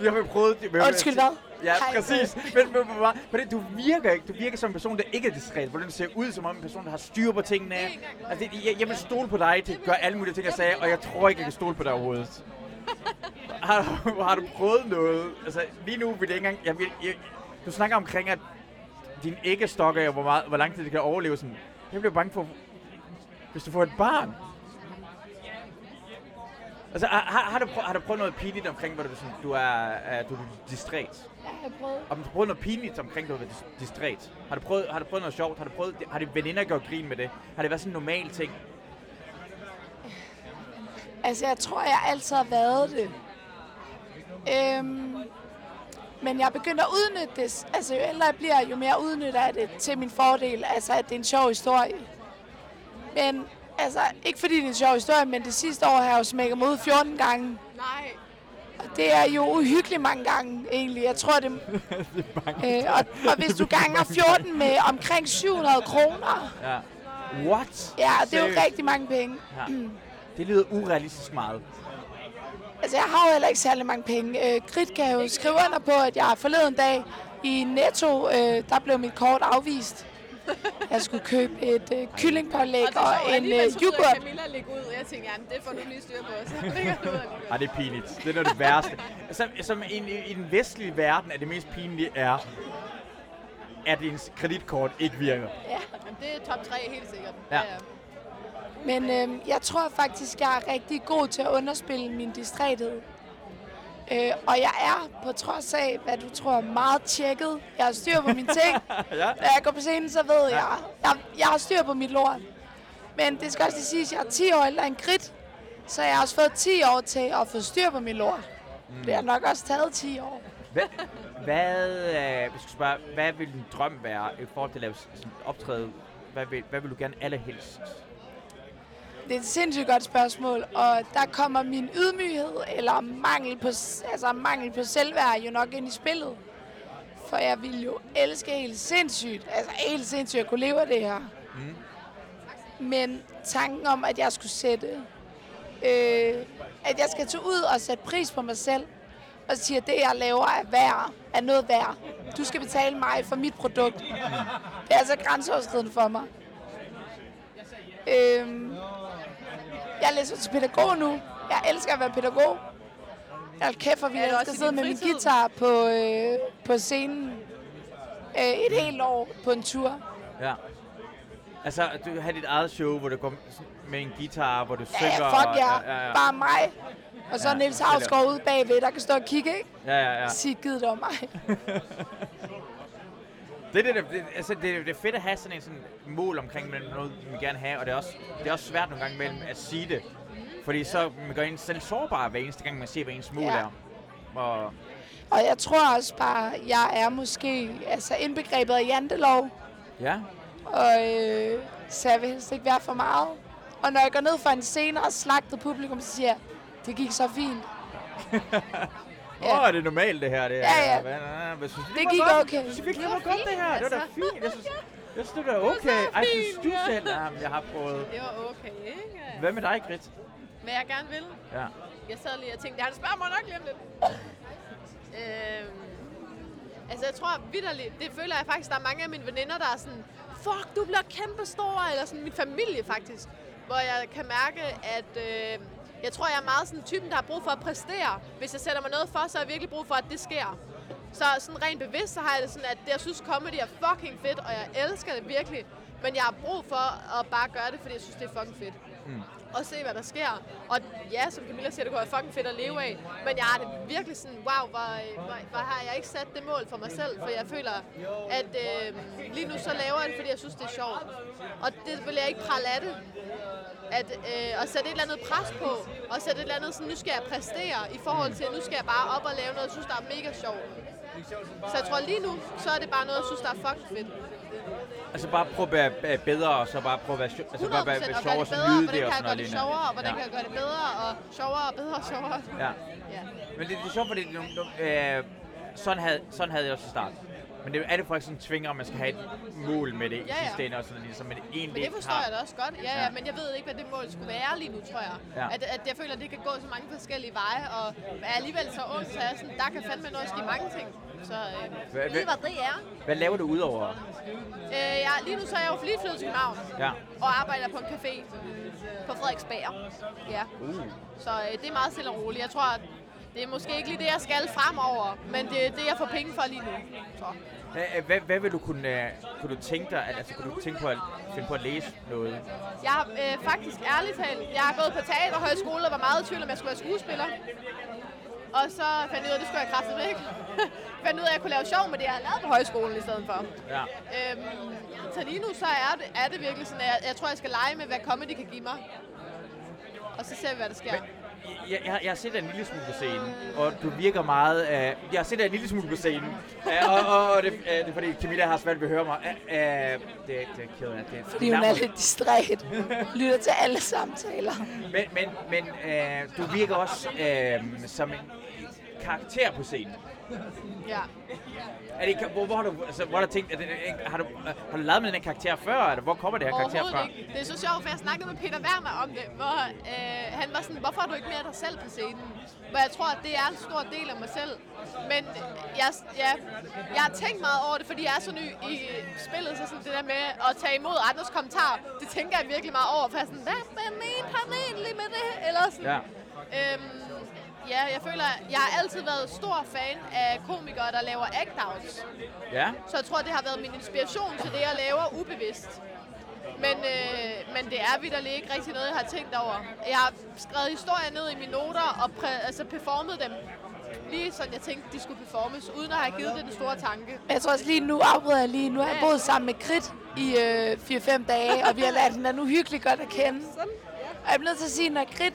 Vi har prøvet... Vi har- Undskyld, hvad? Ja, Hej. præcis. Men, men, men, men det, du virker ikke. Du virker som en person, der ikke er distræt. Hvordan du ser ud som om en person, der har styr på tingene. Altså, det, jeg, jeg vil stole på dig til at gøre alle mulige ting, jeg sagde, og jeg tror ikke, jeg kan stole på dig overhovedet. Har, du- har du prøvet noget? Altså, lige nu vil det ikke engang... Jeg, vil, jeg, du snakker omkring, at din æggestok er, hvor, meget, hvor lang tid det kan overleve. Sådan. Jeg bliver bange for, hvis du får et barn. Altså, har, har, har, du prøvet, har du prøvet noget pinligt omkring, hvor du, sådan, du er, er du er distræt? Ja, jeg har prøvet. Har du prøvet noget pinligt omkring, du er dis- distræt? Har du, prøvet, har du prøvet noget sjovt? Har du prøvet, har det veninder gjort grin med det? Har det været sådan en normal ting? Altså, jeg tror, jeg altid har været det. Øhm, men jeg er begyndt at udnytte det. Altså, jo ældre jeg bliver, jo mere udnytter jeg det til min fordel. Altså, at det er en sjov historie. Men, altså, ikke fordi det er en sjov historie, men det sidste år har jeg jo smækket mig ud 14 gange. Nej. Og det er jo uhyggeligt mange gange, egentlig. Jeg tror, det... øh, og, og hvis du ganger 14 med omkring 700 kroner, Ja. What? ja, det er jo rigtig mange penge. Ja. Det lyder urealistisk meget. Altså, jeg har jo heller ikke særlig mange penge. Øh, Grit kan jo skrive under på, at jeg forleden dag i Netto, øh, der blev mit kort afvist. Jeg skulle købe et øh, kyllingpålæg Og og en øh, så ud af yoghurt. Camilla lægge ud. Jeg tænkte, ja, det får du lige styr på. Så ligger du ud alligevel. Ej, det er pinligt. Det er noget det værste. Som, som i, i, i den vestlige verden er det mest pinlige er, at ens kreditkort ikke virker. Jamen, det er top 3 helt sikkert. Ja. Men øh, jeg tror faktisk, jeg er rigtig god til at underspille min distræthed. Øh, og jeg er, på trods af, hvad du tror, meget tjekket. Jeg har styr på mine ting. ja. Når jeg går på scenen, så ved jeg, jeg, jeg har styr på mit lort. Men det skal også lige siges, at jeg er 10 år ældre end Grit. Så jeg har også fået 10 år til at få styr på mit lort. Mm. Det har nok også taget 10 år. Hvad, hvad, øh, hvis du spørge, hvad vil din drøm være i forhold til at lave optræde? Hvad vil, hvad vil du gerne allerhelst? Det er et sindssygt godt spørgsmål, og der kommer min ydmyghed eller mangel på, altså mangel på selvværd jo nok ind i spillet. For jeg vil jo elske helt sindssygt, altså helt sindssygt at kunne leve af det her. Mm. Men tanken om, at jeg skulle sætte, øh, at jeg skal tage ud og sætte pris på mig selv, og sige, at det, jeg laver, er værd, er noget værd. Du skal betale mig for mit produkt. Det er altså grænseoverskridende for mig. Øhm, jeg læser til pædagog nu. Jeg elsker at være pædagog. Jeg kæft, hvor vi Er det elsker at sidde med min guitar på, øh, på scenen. Øh, et helt år på en tur. Ja. Altså, du har dit eget show, hvor du går med en guitar, hvor du Ja, synger. ja, fuck og, ja. ja, ja, Bare mig. Og så Ja, ja, Niels er. Havsgaard ude bagved, der kan stå og kigge, ikke? ja, ja, ja. Sig, gid det var mig. Det, er det, det, altså, det, det er fedt at have sådan en sådan mål omkring men noget, man gerne have, og det er, også, det er også svært nogle gange imellem at sige det. Fordi så man gør en selv sårbar hver eneste gang, man ser, hvad ens mål Ja. er. Og, Og jeg tror også bare, jeg er måske altså indbegrebet af jantelov. ja, Og øh, så jeg vil helst ikke være for meget. Og når jeg går ned for en scene og slagter publikum, så siger jeg, det gik så fint. Åh, oh, er det normalt det her? Det, Ja, ja. Hvad, synes, Det gik godt? okay. Jeg synes Det var godt det her. Det var da fint. Jeg synes, jeg synes det var okay. Ej, synes du selv? Jamen, jeg har prøvet. Det var okay, ikke? Hvad med dig, Grit? Hvad jeg gerne vil. Ja. Jeg sad lige og tænkte, han spørger mig nok lige om lidt. Øhm, altså jeg tror vidderligt, det føler jeg faktisk, der er mange af mine veninder, der er sådan, fuck, du bliver kæmpestor, eller sådan min familie faktisk. Hvor jeg kan mærke, at øh, jeg tror, jeg er meget sådan typen, der har brug for at præstere. Hvis jeg sætter mig noget for, så har jeg virkelig brug for, at det sker. Så sådan rent bevidst, så har jeg det sådan, at jeg synes, comedy er fucking fedt, og jeg elsker det virkelig. Men jeg har brug for at bare gøre det, fordi jeg synes, det er fucking fedt. Mm. Og se, hvad der sker. Og ja, som Camilla siger, det kunne være fucking fedt at leve af. Men jeg har det virkelig sådan, wow, hvor, hvor, hvor har jeg ikke sat det mål for mig selv. For jeg føler, at øh, lige nu så laver jeg det, fordi jeg synes, det er sjovt. Og det vil jeg ikke prale af det. At, øh, at sætte et eller andet pres på, og sætte et eller andet sådan, nu skal jeg præstere, i forhold til, nu skal jeg bare op og lave noget, jeg synes, der er mega sjovt. Så jeg tror lige nu, så er det bare noget, jeg synes, der er fucking fedt. Altså bare prøve at være bedre, og så bare prøve at være, altså 100% bare være, sjovere, det så nyde hvordan det og kan jeg sådan gøre noget det sjovere, og hvordan ja. kan jeg gøre det bedre, og sjovere og bedre og sjovere. Ja. Ja. Men det, det er sjovt, fordi det, øh, sådan, havde, sådan havde jeg også i start. Men det er alle folk, som tvinger, at man skal have et mål med det i Ja, ja. sidste ende, og sådan ligesom, men egentlig Men det forstår har. jeg da også godt. Ja, ja, Ja. men jeg ved ikke, hvad det mål skulle være lige nu, tror jeg. Ja. At, at jeg føler, at det kan gå så mange forskellige veje, og er alligevel så ung, så jeg sådan, der kan fandme noget ske mange ting. Så øh, Hvad- ved hvad det er. Hvad laver du udover? Øh, jeg, lige nu så er jeg jo lige flyttet til København, Ja. og arbejder på en café på Frederiksberg. Ja. Uh. Så øh, det er meget stille og roligt. Jeg tror, at det er måske ikke lige det, jeg skal fremover, men det er det, jeg får penge for lige nu. Så. Hvad, hvad, hvad vil du kunne, øh, kunne du tænke dig, at- altså kunne du tænke på at finde på at læse noget? Jeg har øh, faktisk ærligt talt, jeg har gået på teaterhøjskole og var meget i tvivl, om jeg skulle være skuespiller. Og så fandt jeg ud af, at det skulle jeg kraftigt ikke. fandt ud af, at jeg kunne lave sjov med det, jeg havde lavet på højskolen i stedet for. Ja. Øhm, så lige nu så er det, er det virkelig sådan, at jeg, jeg tror, jeg skal lege med, hvad comedy kan give mig. Og så ser vi, hvad der sker. Jeg, jeg, jeg har set dig en lille smule på scenen, og du virker meget af... jeg har set dig en lille smule på scenen, uh, og, og, og det, uh, det er fordi Camilla har svært ved at høre mig. Uh, uh, det, det er af det. Fordi hun er lidt distræt. Lytter til alle samtaler. Men, men, men uh, du virker også uh, som en karakter på scenen. Ja. Er det, hvor, hvor, har du, altså, hvor har du tænkt, er det, har, du, uh, har du lavet med den her karakter før, eller hvor kommer det her karakter fra? Ikke. Det er så sjovt, for jeg snakkede med Peter Werner om det, hvor øh, han var sådan, hvorfor er du ikke mere dig selv på scenen? Hvor jeg tror, at det er en stor del af mig selv. Men jeg, ja, jeg har tænkt meget over det, fordi jeg er så ny i spillet, så sådan det der med at tage imod andres kommentarer, det tænker jeg virkelig meget over, for jeg er sådan, hvad, hvad mente han egentlig med det? Eller sådan. Ja. Øhm, ja, jeg føler, jeg har altid været stor fan af komikere, der laver act-outs. Ja. Så jeg tror, det har været min inspiration til det, jeg laver ubevidst. Men, øh, men det er vidderligt ikke rigtig noget, jeg har tænkt over. Jeg har skrevet historier ned i mine noter og præ- altså performet dem lige sådan, jeg tænkte, de skulle performes, uden at have givet det den store tanke. Jeg tror også lige nu afbryder jeg lige. Nu har jeg boet sammen med Krit i øh, 4-5 dage, og vi har lært hinanden uhyggeligt godt at kende. Og jeg bliver nødt til at sige, når Krit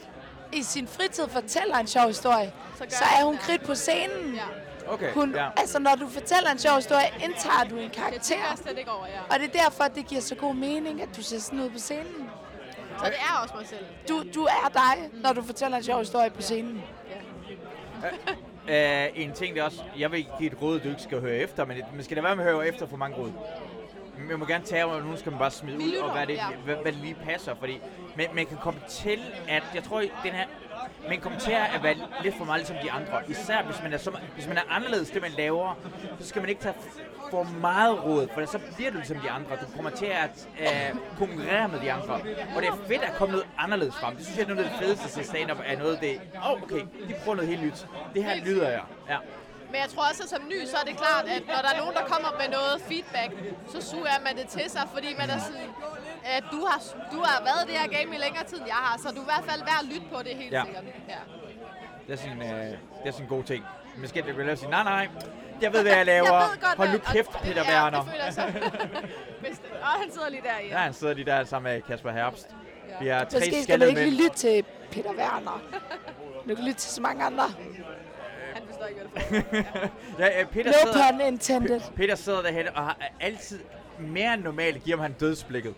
i sin fritid fortæller en sjov historie, Så så er hun det. Krit på scenen. Ja, Okay, Hun, ja. Altså, når du fortæller en sjov historie, indtager du en det karakter. jeg slet ikke over, ja. Og det er derfor, det giver så god mening, at du ser sådan ud på scenen. Så det er også mig selv. Du, du er dig, når du fortæller en sjov historie på scenen. Uh, en ting, det er også, jeg vil ikke give et råd, du ikke skal høre efter, men man skal da være med at høre efter for mange råd. Man må gerne tage, og nu skal man bare smide ud, og hvad det, ja. hvad, hvad det lige passer, fordi man, man kan komme til, at jeg tror, den her, man kommer til at være lidt for meget ligesom de andre. Især hvis man er, så, hvis man er anderledes det, man laver, så skal man ikke tage for meget råd, for så bliver du ligesom de andre. Du kommer til at uh, konkurrere med de andre. Og det er fedt at komme noget anderledes frem. Det synes jeg er noget af det fedeste til stand-up, er noget af det, åh, oh, okay, de prøver noget helt nyt. Det her lyder jeg. Ja. Men jeg tror også, at som ny, så er det klart, at når der er nogen, der kommer med noget feedback, så suger man det til sig, fordi man er sådan, at du har, du har været i det her game i længere tid, end jeg har, så du er i hvert fald værd at lytte på det helt Ja. sikkert. Ja. Det er sådan, øh, det er sådan en god ting. Man skal ikke sige, nej, nej, jeg ved, hvad jeg laver. Jeg ved godt, Hold nu kæft, og- Peter ja, Werner. det føler jeg så. Det- Og han sidder lige der i. Ja, han sidder lige der sammen med Kasper Herbst. Vi er tre Måske skal skaldede ikke lige lytte til Peter Werner. Du kan lytte til så mange andre. Forstår ikke, hvad det foregår. Ja, øh, Peter, No sidder, pun intended. Peter sidder derhen og har altid mere end normalt giver ham han dødsblikket.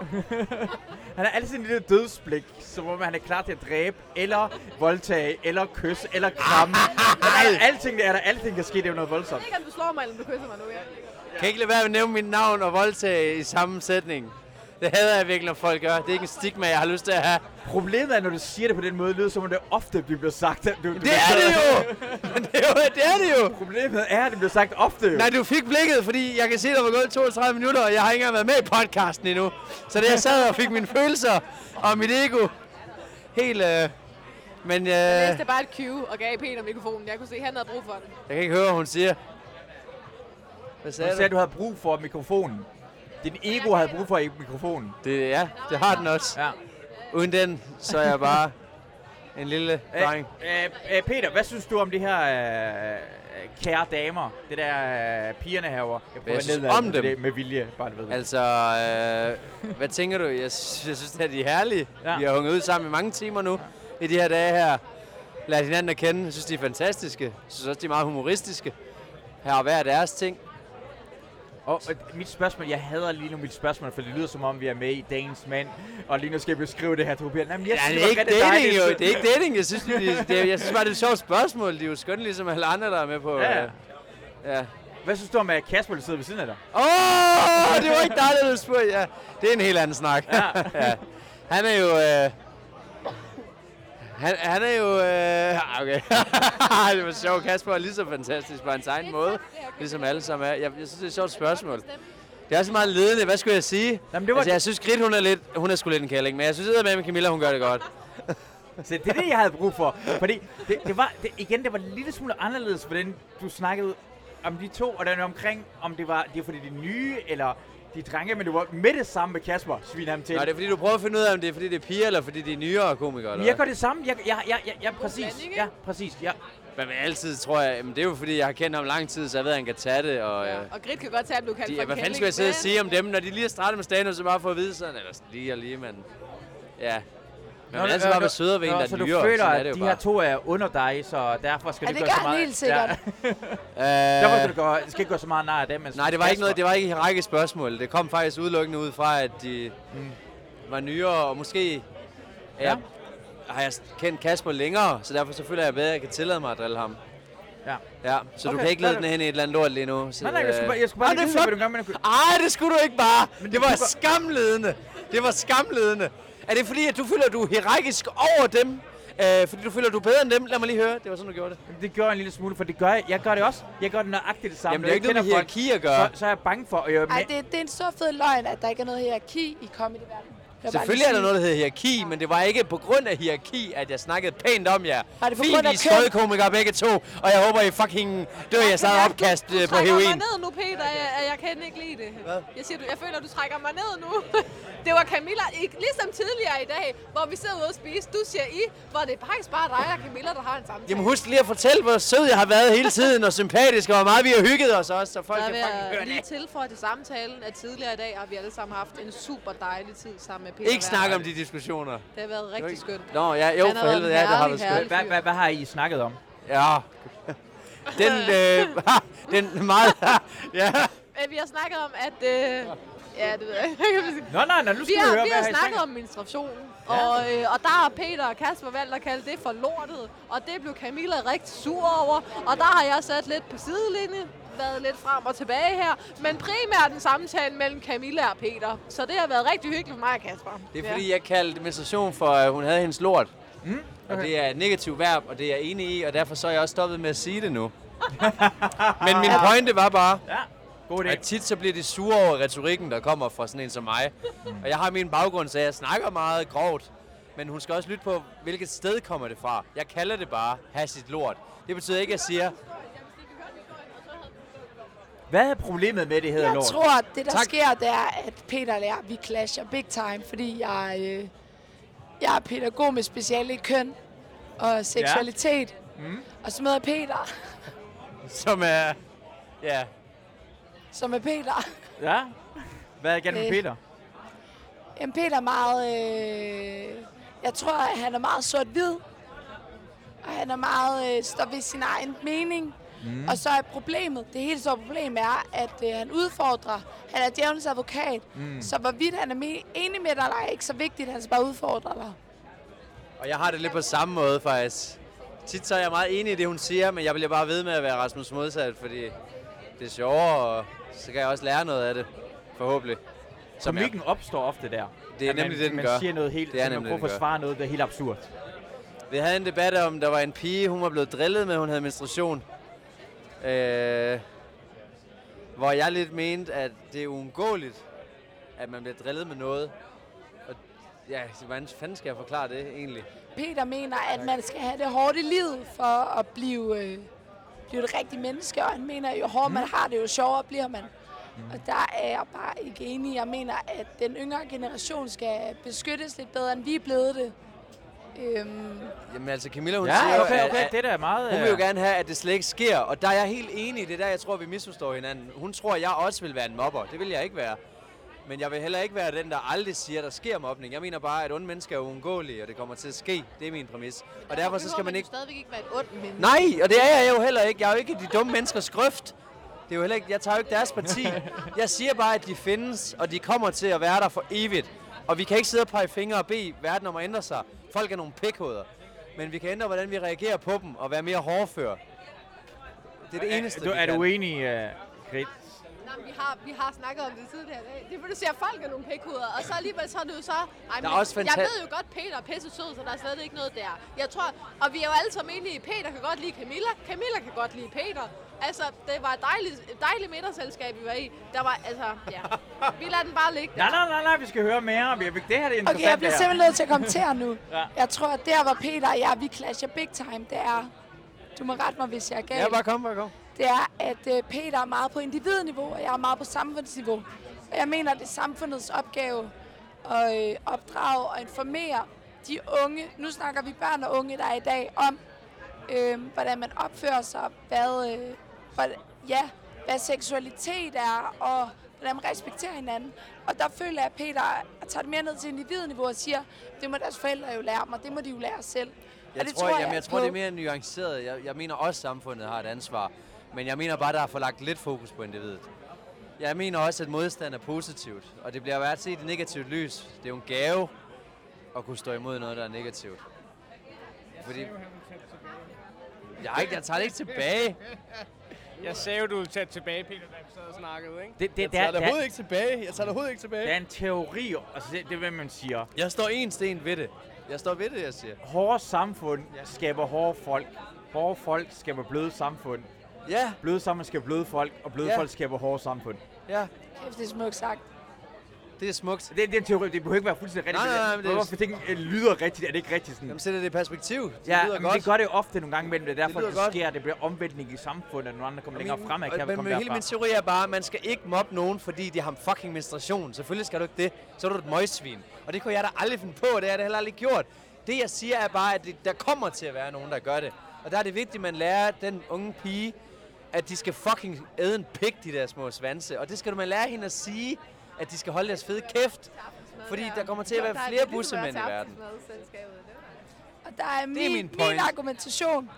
han har altid en lille dødsblik, som om han er klar til at dræbe, eller voldtage, eller kysse, eller kramme. Nej, alting er der, alting kan ske, det er jo noget voldsomt. Ikke, om du slår mig, eller om du kysser mig nu. Ja. Kan ikke lade være med at nævne mit navn og voldtage i samme sætning? Det hader jeg virkelig, når folk gør. Det er ikke en stigma, jeg har lyst til at have. Problemet er, når du siger det på den måde, lyder som om det ofte bliver sagt. at Du, du Det er det jo! det, er jo det er det jo! Problemet er, at det bliver sagt ofte jo. Nej, du fik blikket, fordi jeg kan se, der var gået 32 minutter, og jeg har ikke engang været med i podcasten endnu. Så det jeg sad og fik mine følelser og mit ego helt... Øh, men øh, Jeg jeg læste bare et cue og gav Peter mikrofonen. Jeg kunne se, at han havde brug for den. kan ikke høre, hvad hun siger. Hvad Du sagde sagde, at du? du havde brug for mikrofonen. Din ego havde brug for mikrofonen. Det, ja, det har den også. Ja. Uden den, så er jeg bare en lille dreng. Øh, øh, Peter, hvad synes du om de her øh, kære damer? Det der øh, pigerne herovre. Jeg jeg synes nedad om dem. Det, med vilje, bare du ved. det. Altså, øh, hvad tænker du? Jeg, synes- jeg synes, at de er herlige. Ja. Ja. Vi har hunget ud sammen i mange timer nu i de her dage her. Lært hinanden at kende. Jeg synes, de er fantastiske. Jeg synes også, de er meget humoristiske. Her hver deres ting. Og mit spørgsmål, jeg hader lige nu mit spørgsmål, for det lyder som om, vi er med i dagens mand. Og lige nu skal jeg beskrive det her, Tobias. Nej, men jeg Ja, synes, det er ikke dating jo. Det er ikke dating. Jeg synes, det, det, jeg synes bare, det er et sjovt spørgsmål. De er jo skønne, ligesom alle andre, der er med på. Ja. øh, ja. Hvad synes du om, at Kasper der sidder ved siden af dig? Åh, oh, det var ikke dig, der spurgte. Ja, det er en helt anden snak. Ja. ja. Han er jo... Øh, han, han er jo... Øh, okay. det var sjovt. Kasper er lige så fantastisk på hans egen måde. Ligesom alle sammen er. Jeg, jeg synes, det er et sjovt spørgsmål. Det er også meget ledende. Hvad skulle jeg sige? Jamen, det var- altså, jeg synes, Grit, hun er lidt... Hun er sgu lidt en kælling. Men jeg synes, at med Camilla, hun gør det godt. Så det er det, jeg havde brug for. Fordi det, det var, det, igen, det var en lille smule anderledes, hvordan du snakkede om de to, og den omkring, om det var, det var fordi de er nye, eller de drenge, men du var med det samme med Kasper, svin ham til. Nå, det er fordi, du prøver at finde ud af, om det er fordi, det er piger, eller fordi, det er nyere komikere, eller jeg gør det samme. Jeg, jeg, jeg, jeg, jeg præcis. Ja, præcis. Ja. Men altid tror jeg, men det er jo fordi, jeg har kendt ham lang tid, så jeg ved, at han kan tage det, og... Ja. Ja. Og Grit kan godt tage at blive kaldt De, hvad fanden skal jeg sidde og sige om dem, når de lige har startet med stand så bare for at vide sådan, eller lige og lige, men... Ja. Man vil altid bare være sødere ved en, der så er du nyere, føler, sådan er at de her bare. to er under dig, så derfor skal Ja, du det gøre så gør han meget... helt sikkert. Derfor skal Øh, du, gøre, skal ikke gøre så meget nar af dem. mens nej, det var ikke noget, det var ikke en række spørgsmål. Det kom faktisk udelukkende ud fra, at de var nyere, og måske ja. Ja. har jeg kendt Kasper længere, så derfor så føler jeg bedre, at jeg kan tillade mig at drille ham. Ja. Ja, så okay, du Okay, kan ikke lede den hen i et eller andet lort lige nu. Så, Nej, nej, jeg skulle bare, jeg skulle bare det lige vide, hvad du gør med Ej, det skulle du ikke bare. Det var skamledende. Det var skamledende. Er det fordi, at du føler, at du er hierarkisk over dem? Øh, fordi du føler, at du er bedre end dem? Lad mig lige høre. Det var sådan, du gjorde det. Det gør jeg en lille smule, for det gør jeg. Jeg gør det også. Jeg gør det nøjagtigt det samme. Jamen, det er Når ikke jeg noget med hierarki at gøre. Så, så er jeg bange for... Øh, Ej, det, det er en stor fed løgn, at der ikke er noget hierarki i comedy-verdenen. Vil Selvfølgelig er lige der noget, der hedder hierarki, men det var ikke på grund af hierarki, at jeg snakkede pænt om jer. Var det på Fint, grund af I er skøjkomikere begge to, og jeg håber, I fucking dør Jeg eget mærke, du- opkast du øh, på trækker heroin. mig ned nu, Peter. Jeg, jeg, kan ikke lide det. Hvad? Jeg, siger, du, jeg føler, du trækker mig ned nu. det var Camilla, ligesom tidligere i dag, hvor vi sidder ude og spise. Du siger I, hvor det er faktisk bare dig og Camilla, der har en samtale. Jamen husk lige at fortælle, hvor sød jeg har været hele tiden, og sympatisk, og hvor meget vi har hygget os også, så folk der kan vil fucking høre jeg lige det. tilføje til samtalen, at tidligere i dag har vi alle sammen haft en super dejlig tid sammen med Peter Ikke snakke om de diskussioner. Det har været rigtig skønt. Nå, ja, jo, for været helvede, ja, det har sgu. herlig- hvad, hvad, hvad har I snakket om? Ja. Den, øh, den meget, ja. Vi har snakket om, at... Øh, ja, det ved jeg ikke. Nå, nej, nej, nu skal Vi vi, har, høre, vi har I snakket om menstruation, og, øh, og der har Peter og Kasper valgt at kalde det for lortet, og det blev Camilla rigtig sur over, og der har jeg sat lidt på sidelinjen, været lidt frem og tilbage her, men primært en samtale mellem Camilla og Peter, så det har været rigtig hyggeligt for mig og Kasper. Det er fordi, jeg kaldte menstruation for, at hun havde hendes lort. Mm, Og det er et negativt verb, og det er jeg enig i, og derfor så er jeg også stoppet med at sige det nu. Men min pointe var bare, Ja, god idé. at tit så bliver de sure over retorikken, der kommer fra sådan en som mig. Og jeg har min baggrund, så jeg snakker meget grovt. Men hun skal også lytte på, hvilket sted kommer det fra. Jeg kalder det bare, have sit lort. Det betyder ikke, at jeg siger, Hvad er problemet med, det hedder Jeg lort? tror, at det der Tak. sker, det er, at Peter og jeg, vi clasher big time, fordi jeg, øh, jeg er pædagog med speciale i køn og seksualitet. Ja. Mm. Og så møder Peter, som er... Ja, som er Peter. Ja. Hvad er galt med Øh. Peter? Jamen, Peter er meget... Øh, jeg tror, at han er meget sort-hvid. Og han er meget... Øh, står ved sin egen mening. Mm. Og så er problemet, det helt store problem er, at øh, han udfordrer. Han er djævelens advokat. Mm. Så hvorvidt han er me- enig med dig, eller er ikke så vigtigt. Han skal bare udfordre dig. og jeg har det lidt på samme måde faktisk. Tit så er jeg meget enig i det, hun siger, men jeg bliver bare ved med at være Rasmus modsat, fordi det er sjovere, og så kan jeg også lære noget af det, forhåbentlig. Som jeg, Komikken opstår ofte der. Det er At man, nemlig det, den man gør. siger noget helt, Det er så man nemlig prøver at forsvare noget, der er helt absurd. Vi havde en debat om, der var en pige, hun var blevet drillet med, hun havde menstruation. Øh, hvor jeg lidt mente, at det er uundgåeligt, at man bliver drillet med noget. Og ja, hvordan fanden skal jeg forklare det egentlig? Peter mener, at man skal have det hårdt i livet for at blive, øh, blive et rigtigt menneske. Og han mener, at jo hårdere man har det, jo sjovere bliver man. Og der er jeg bare ikke enig. Jeg mener, at den yngre generation skal beskyttes lidt bedre, end vi er blevet det. Øhm, Jamen altså, Camilla, hun siger Ja, jo, okay, okay. at- Det der er meget... Hun vil jo øh, gerne have, at det slet ikke sker, og der er jeg helt enig. Det er der, jeg tror, vi misforstår hinanden. Hun tror, at jeg også vil være en mobber. Det vil jeg ikke være. Men jeg vil heller ikke være den, der aldrig siger, at der sker mobning. Jeg mener bare, at onde mennesker er uundgåelige, og det kommer til at ske. Det er min præmis. Og derfor så skal man ikke... stadigvæk ikke være et ondt menneske. Nej, og det er jeg jo heller ikke. Jeg er jo ikke de dumme menneskers grøft. Det er jo heller ikke, jeg tager jo ikke deres parti. Jeg siger bare, at de findes, og de kommer til at være der for evigt. Og vi kan ikke sidde og pege fingre og bede verden om at ændre sig. Folk er nogle pikhoveder. Men vi kan ændre, hvordan vi reagerer på dem, og være mere hårdfør. Det er det eneste, du, vi er du enig, uh, Grit? Vi har, vi har snakket om det tidligere i dag. Det er fordi, du siger, at folk er nogle pikhoveder, og så alligevel så er det jo så... Ej, men er også Jeg ved jo godt, Peter er pisse sød, så der er slet ikke noget der. Jeg tror, og vi er jo alle sammen enige, Peter kan godt lide Camilla, Camilla kan godt lide Peter. Altså, det var et dejligt, dejligt middagsselskab, vi var i. Der var, altså, ja. Vi lader den bare ligge der. Nej, nej, nej, nej, vi skal høre mere. Vi- Det her det er interessant. okay, jeg bliver simpelthen nødt til at kommentere nu. Ja. Jeg tror, at der, hvor Peter og jeg, vi clasher big time, det er... Du må rette mig, hvis jeg er gal. Ja, bare kom, bare kom. det er, at øh, Peter er meget på individniveau, og jeg er meget på samfundsniveau. Og jeg mener, det er samfundets opgave at øh, opdrage og informere de unge, nu snakker vi børn og unge, der er i dag, om, øh, hvordan man opfører sig, hvad, øh, hvad, ja, hvad seksualitet er, og hvordan man respekterer hinanden. Og der føler jeg, at Peter tager det mere ned til individniveau og siger, det må deres forældre jo lære mig, det må de jo lære selv. Jeg og det tror, jamen, jeg tror, det er mere nuanceret. Jeg, jeg mener også, at samfundet har et ansvar. Men jeg mener bare, der er for lagt lidt fokus på individet. Jeg mener også, at modstand er positivt. Og det bliver værd set i negativt lys. Det er jo en gave at kunne stå imod noget, der er negativt. Fordi... Jeg, ikke, jeg tager det ikke tilbage. Jeg sagde jo, du ville tage tilbage, Peter, da vi sad og snakkede, ikke? Det, det, Jeg tager er, det det, er, overhovedet ikke tilbage. Jeg tager det overhovedet ikke det er tilbage. en teori, altså det, det er, hvad man siger. Jeg står en sten ved det. Jeg står ved det, jeg siger. Hårde samfund skaber hårde folk. Hårde folk skaber bløde samfund. Ja, Bløde samfund skaber bløde folk, og bløde Ja. folk skaber hårde samfund. ja. Kæft, det er smukt sagt. Det er smukt. Det, det er en teori, det behøver ikke være fuldstændig rigtigt. Nej, nej, nej, men det er- Hvorfor ting øh, lyder rigtigt, er det ikke rigtigt sådan? Jamen sætter det i perspektiv. Det Ja, lyder men godt. det gør det jo ofte nogle gange imellem. Det er derfor, det, det godt. sker. Det bliver omvæltning i samfundet, nogle andre kommer længere Min- fremad. Kan men men hele min teori er bare, at man skal ikke mobbe nogen, fordi de har fucking menstruation. Selvfølgelig skal du ikke det. Så er du et møgsvin. Og det kunne jeg da aldrig finde på, det har jeg da heller aldrig gjort. Det jeg siger er bare, at det, der kommer til at være nogen, der gør det. Og der er det vigtigt, at man lærer den unge pige, at de skal fucking æde en pik, de der små svanse. Og det skal du man lære hende at sige, at de skal holde deres fede kæft. Fordi der kommer til at være er flere bussemænd i verden. det Og der er, min, min min, argumentation,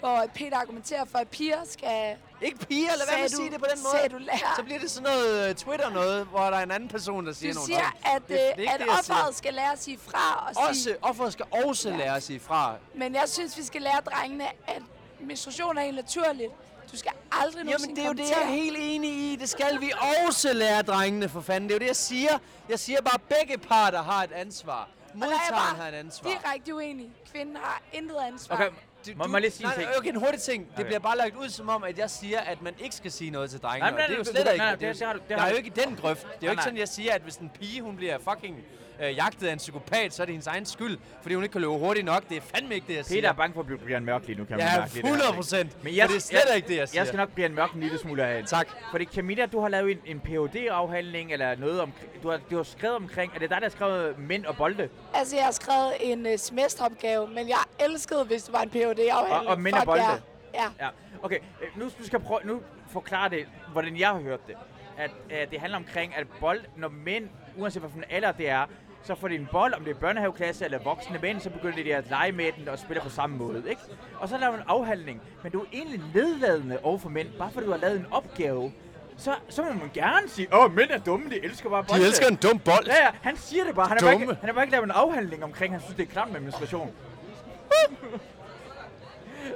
hvor Peter argumenterer for, at piger skal... Ikke piger, lad være med at sige du- det på den måde. du lærer? Så bliver det sådan noget uh, Twitter noget, hvor der er en anden person, der siger Du nogle siger, at, Det- det øh, ikke at det, offeret skal lære at sige fra og Også, sige... offeret skal også lære at sige fra. Men jeg synes, vi skal lære drengene, at menstruation er helt naturligt. Du skal aldrig Jamen, nogensinde det er jo det, jeg er helt enig i. Det skal vi også lære drengene, for fanden. Det er jo det, jeg siger. Jeg siger bare, at begge parter har et ansvar. Er Modtageren har et ansvar. Direkte uenig. Kvinden har intet ansvar. Okay, Du- må man lige sige nej, ting? nej, Okay, en hurtig ting. Det Okay. bliver bare lagt ud som om, at jeg siger, at man ikke skal sige noget til drengene. Nej, nej, det er jo slet nej, ikke. nej, det det- det det jeg er jo ikke i den grøft. Det er jo ikke sådan, jeg siger, at hvis en pige hun bliver fucking øh, jagtet af en psykopat, så er det hendes egen skyld, fordi hun ikke kan løbe hurtigt nok. Det er fandme ikke det, jeg siger. Peter er bange for at blive Brian Mørk lige nu, kan man Ja, mærke lige der. 100 procent. Men jeg, det er slet ikke det, jeg siger. Jeg skal nok blive en mørk en lille smule af. Tak. Fordi Camilla, du har lavet en, en phd afhandling eller noget om, du har, du har skrevet omkring, er det dig, der har skrevet mænd og bolde? Altså, jeg har skrevet en uh, semesteropgave, men jeg elskede, hvis det var en phd afhandling Og- og mænd og bolde. Ja. Ja, okay. øh, Nu du skal prøve, nu forklare det, hvordan jeg har hørt det. At, at det handler omkring, at bold, når mænd, uanset hvilken alder det er, så får de en bold, om det er børnehaveklasse eller voksne mænd, så begynder de at lege med den og spille på samme måde, ikke? Og så laver man en afhandling, men du er egentlig nedladende over for mænd, bare fordi du har lavet en opgave. Så, så må man gerne sige, åh, mænd er dumme, de elsker bare bolde. De elsker en dum bold. Ja, ja, han siger det bare. Han har bare, ikke, han har bare ikke lavet en afhandling omkring, han synes, det er klamt med menstruation.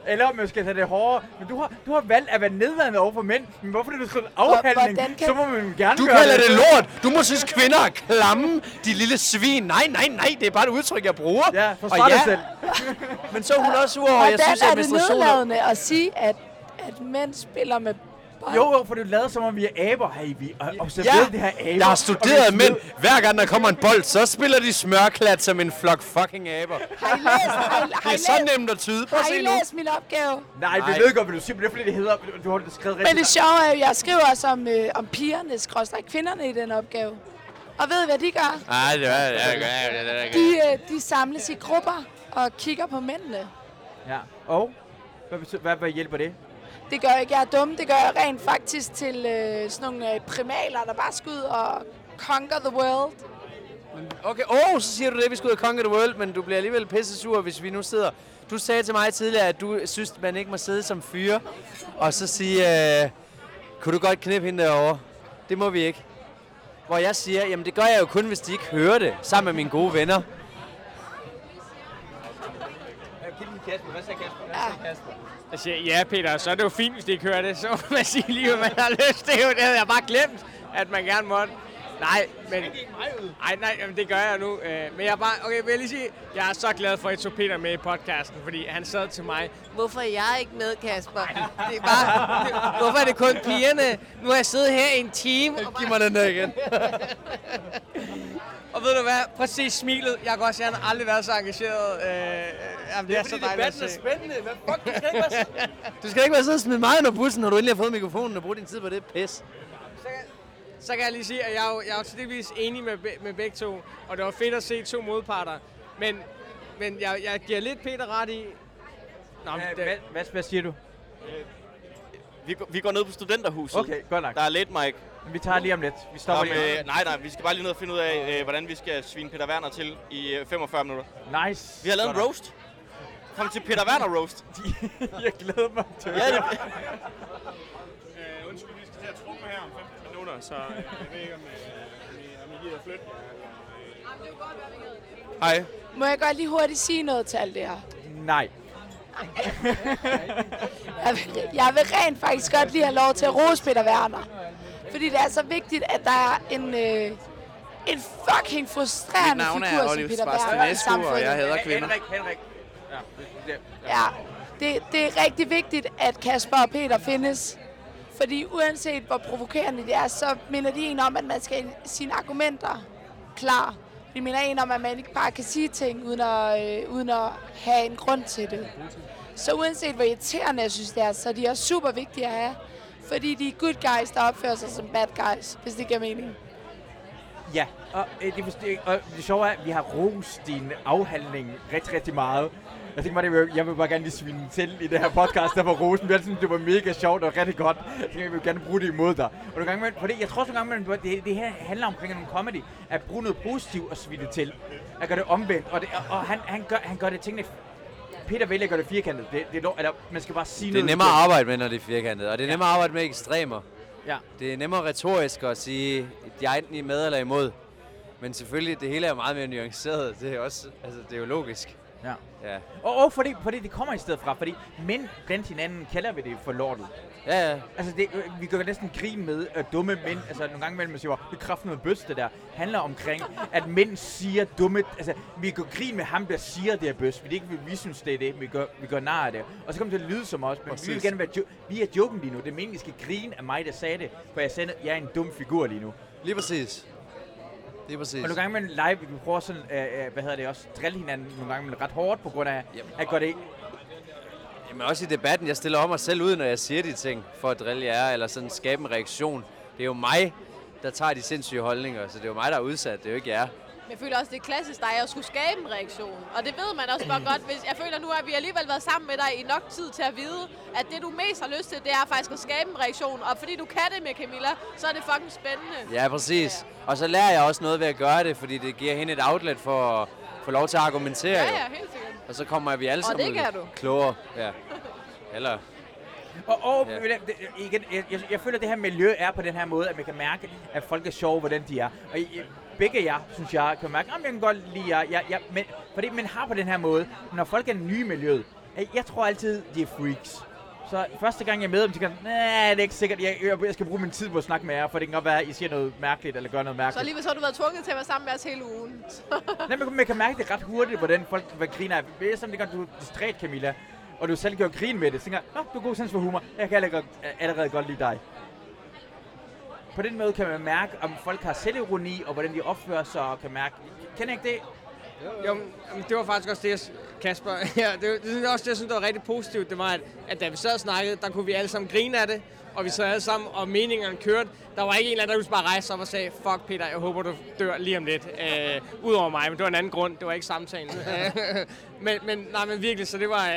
Eller om man skal tage det hårdere. Men du har, du har valgt at være nedladende over for mænd. Men hvorfor er det sådan en afhandling? kan- Så må man gerne Du gøre kalder det lort. Du må synes, kvinder er klamme. De lille svin. Nej, nej, nej. Det er bare et udtryk, jeg bruger. Ja, Og forsvar dig selv. Men så er hun også sur Hvordan jeg synes, er at det er... nedladende at sige, at, at mænd spiller med? Jo, jo, for du lavede som om vi er aber. Hey, vi har observeret Ja, det her aber. jeg har studeret mænd. Hver gang der kommer en bold, så spiller de smørklat som en flok fucking aber. Har I læst, har I, har Det I er så nemt at tyde. Prøv har I læst min opgave? Nej, vi ved godt, hvad du siger, men det er fordi, det hedder, du har det skrevet Men rigtigt. det sjove er jo, jeg skriver også om, øh, om pigerne, skråstrej kvinderne i den opgave. Og ved I, hvad de gør? Nej, det er det. De, øh, de samles i grupper og kigger på mændene. Ja, og? Hvad, hvad, hvad hjælper det? Det gør ikke jeg er dum, det gør jeg rent faktisk til øh, sådan nogle øh, primaler, der bare skal ud og conquer the world. Okay, åh, oh, så siger du det, vi skal ud og conquer the world, men du bliver alligevel pisse sur, hvis vi nu sidder... Du sagde til mig tidligere, at du synes, man ikke må sidde som fyre, og så sige, øh, kunne du godt knippe hende derovre? Det må vi ikke. Hvor jeg siger, jamen det gør jeg jo kun, hvis de ikke hører det, sammen med mine gode venner. Kasper, hvad sagde Kasper? Hvad sagde Kasper? Jeg siger, ja Peter, så er det jo fint, hvis de ikke hører det. Så må man sige lige, hvad man har lyst til. Det havde jeg bare glemt, at man gerne måtte. Nej, men... Nej, nej, jamen, det gør jeg nu. øh, Men jeg er bare... Okay, vil jeg lige sige, jeg er så glad for, at I tog Peter med i podcasten, fordi han sad til mig. Hvorfor er jeg ikke med, Kasper? Det er bare... Det, hvorfor er det kun pigerne? Nu har jeg siddet her i en time. Og, Giv mig den der igen. og ved du hvad? Præcis smilet. Jeg kan at han har aldrig været så engageret. Øh, jamen, det er, så dejligt at se. spændende. Hvad fuck, du skal ikke være så... Du skal ikke være så og smide mig under bussen, når du endelig har fået mikrofonen og bruge din tid på det pis. så kan jeg lige sige, at jeg er jo, jeg er jo til delvis enig med, med begge to, og det var fedt at se to modparter. Men, men jeg, jeg giver lidt Peter ret i... Nå, men Hvad, det, hvad, hvad, hvad siger du? Vi, går- vi går ned på studenterhuset. Okay, godt nok. Der er lidt, Mike. Vi tager lige om lidt. Vi stopper Om, lige. øh, nej, nej, vi skal bare lige ned og finde ud af, øh, hvordan vi skal svine Peter Werner til i øh, 45 minutter. Nice. Vi har lavet en Godt nok. roast. Kom til Peter Werner roast. jeg glæder mig til Ja, det, Øh, undskyld, vi skal til at trumme her om 15 minutter, så øh, jeg ved ikke, om, øh, om, I, om I gider flytte. Hej. Må jeg godt lige hurtigt sige noget til alt det her? Nej. Jeg vil, jeg vil rent faktisk godt lige have lov til at rose Peter Werner. Fordi det er så vigtigt, at der er en, øh, en fucking frustrerende navn er figur som Peter Werner i Esco, og samfundet. jeg hader kvinder. Henrik, Henrik. Ja, det, det, Ja, det, det er rigtig vigtigt, at Kasper og Peter findes. Fordi uanset hvor provokerende det er, så minder de en om, at man skal have sine argumenter klar. De minder en om, at man ikke bare kan sige ting, uden at, øh, uden at have en grund til det. Så uanset hvor irriterende jeg synes det er, så er de også super vigtige at have. Fordi de er good guys, der opfører sig som bad guys, hvis det giver mening. Ja, og øh, det, og det sjove er, at vi har rost din afhandling rigtig, rigtig meget. Jeg tænkte bare, det jeg vil bare gerne lige svine til i det her podcast, der var rosen. Jeg synes, det var mega sjovt og rigtig godt. Jeg tænkte, jeg vil gerne bruge det imod dig. Og nogle gange, for det, jeg tror også nogle gange, at det, det her handler omkring en comedy. At bruge noget positivt og svine til. At gøre det omvendt. Og, det, og han, han, gør, han gør det tingene Peter vælger at gøre det firkantet. Det, det er, eller, man skal bare sige Det er noget. nemmere at arbejde med, når det er firkantet. Og det er nemmere at arbejde med ekstremer. Ja. Det er nemmere retorisk at sige, jeg er enten i med eller imod. Men selvfølgelig, det hele er meget mere nuanceret. Det er, også, altså, det er jo logisk. Ja. Ja, Og, og fordi, fordi det kommer i stedet fra, fordi mænd blandt hinanden kalder vi det for lortet. Ja, ja. Altså, det, vi gør næsten grin med at dumme mænd. Altså, nogle gange imellem man siger, det er kraft noget bøs, det der. handler omkring, at mænd siger dumme... Altså, vi gør grin med ham, der siger, det er bøs. Vi, det er ikke, vi synes, det er det. Vi gør, vi gør nar af det. Og så kommer det til at lyde som os. Men vi vil Præcis. gerne være... Jo- vi er joken lige nu. Det er meningen, I skal grine af mig, der sagde det. For jeg sagde, jeg er en dum figur lige nu. Lige præcis. Lige præcis. Og nogle gange med live, vi prøver sådan, øh, øh, hvad hedder det også, drille hinanden nogle gange men ret hårdt på grund af, Jamen, at gøre det Jamen også i debatten, jeg stiller om mig selv ud, når jeg siger de ting, for at drille jer, eller sådan skabe en reaktion. Det er jo mig, der tager de sindssyge holdninger, så det er jo mig, der er udsat, det er jo ikke jer. Men jeg føler også, det er klassisk dig at skulle skabe en reaktion. Og det ved man også bare godt. Hvis jeg føler nu, at vi alligevel været sammen med dig i nok tid til at vide, at det du mest har lyst til, det er faktisk at skabe en reaktion. Og fordi du kan det med Camilla, så er det fucking spændende. Ja, præcis. Og så lærer jeg også noget ved at gøre det, fordi det giver hende et outlet for at få lov til at argumentere. Ja, ja, helt sikkert. Og så kommer vi alle Og sammen det du. klogere. Ja. Eller, Og, og Ja. igen, jeg, jeg, jeg føler, at det her miljø er på den her måde, at man kan mærke, at folk er sjove, hvordan de er. Og I, begge jer, synes jeg, kan mærke, at jeg kan godt lide jer. Jeg, jeg, men, fordi man har på den her måde, når folk er nye i miljøet, jeg, jeg tror altid, de er freaks. Så første gang jeg er med dem, tænker jeg, nej, det er ikke sikkert. Jeg, jeg, skal bruge min tid på at snakke med jer, for det kan godt være, at I siger noget mærkeligt, eller gør noget Så mærkeligt. alligevel så har du været tvunget til at være sammen med os hele ugen. Nej, man, man kan mærke det ret hurtigt, hvordan folk hvad griner af. Det er det gør, du er distræt, Camilla, og du selv gør grin med det. Så tænker Nå, du har god sans for humor. Jeg kan allerede, allerede godt lide dig. På den måde kan man mærke, om folk har selvironi, og hvordan de opfører sig, og kan mærke... Kender ikke det? Jo, men det var faktisk også det, jeg, Kasper. Ja, det, det, det også det, jeg synes, der var rigtig positivt. Det var, at, at da vi sad og snakkede, der kunne vi alle sammen grine af det. Og vi sad alle sammen, og meningerne kørte. Der var ikke en eller anden, der kunne bare rejse op og sagde, fuck Peter, jeg håber, du dør lige om lidt. Øh, Udover mig, men det var en anden grund. Det var ikke samtalen. men, men, nej, men virkelig, så det var, øh,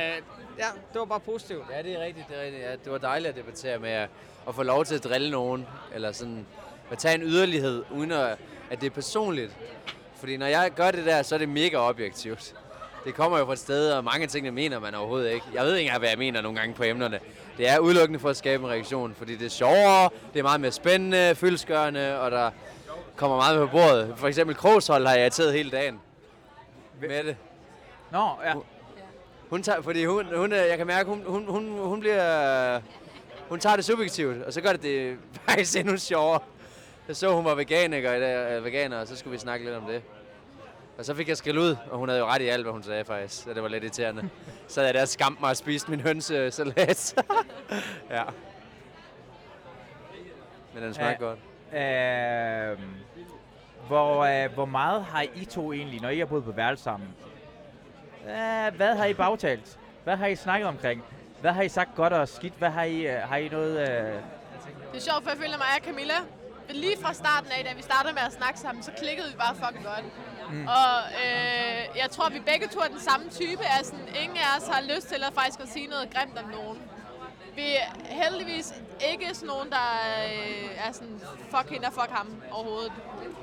ja, det var bare positivt. ja, det er rigtigt, det er rigtigt. Ja, det var dejligt at debattere med jer. Og få lov til at drille nogen. Eller sådan, at tage en yderlighed, uden at, at det er personligt. Fordi når jeg gør det der, så er det mega objektivt. Det kommer jo fra et sted, og mange ting, jeg mener man overhovedet ikke. Jeg ved ikke engang, hvad jeg mener nogle gange på emnerne. Det er udelukkende for at skabe en reaktion, fordi det er sjovere, det er meget mere spændende, fyldskørende, og der kommer meget med på bordet. For eksempel krogshold har jeg irriteret hele dagen. Med det. Nå, ja. Hun tager, fordi hun, hun, øh, jeg kan mærke, hun, hun, hun, hun bliver, hun tager det subjektivt, og så gør det det faktisk endnu sjovere. Jeg så, hun var veganer, i dag, øh, veganer, og så skulle vi snakke lidt om det. Og så fik jeg skæld ud, og hun havde jo ret i alt, hvad hun sagde faktisk, så det var lidt irriterende. Så havde jeg der skamt mig og spist min hønsesalat. ja. Men den smagte godt. Øh, hvor, øh, hvor meget har I to egentlig, når I har boet på værelse sammen? Øh, hvad har I bagtalt? Hvad har I snakket omkring? Hvad har I sagt godt og skidt? Hvad har I, øh, har I noget... Øh... Det er sjovt, for jeg føler mig af Camilla. Lige fra starten af, da vi startede med at snakke sammen, så klikkede vi bare fucking godt. Mm. Og øh, jeg tror, vi begge to er den samme type. Altså, ingen af os har lyst til at faktisk at sige noget grimt om nogen. Vi er heldigvis ikke sådan nogen, der øh, er sådan, fuck hende og fuck ham overhovedet.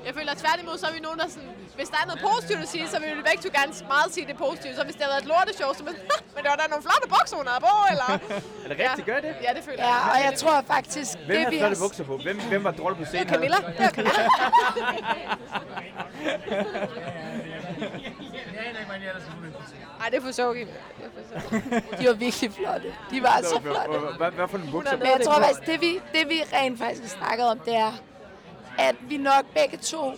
Jeg føler at tværtimod, så er vi nogen, der sådan, hvis der er noget positivt at sige, så vil vi begge to gerne meget sige det positive. Så hvis det har været et lorteshow, så er man, men det var da nogle flotte bukser, hun havde på, eller? Er det rigtigt? Gør det? Ja, det føler Ja, jeg. og jeg tror faktisk, Hvem det har vi har... bukser på? Hvem, hvem var dårlig på scenen? Det er Camilla. Det er Camilla. Ej, det er for sjovt, Kim. Det er for sjovt. De var virkelig flotte. De var så flotte. Hvad, hvad, for en bukser? Men jeg tror faktisk, det vi, det vi rent faktisk har snakket om, det er, at vi nok begge to...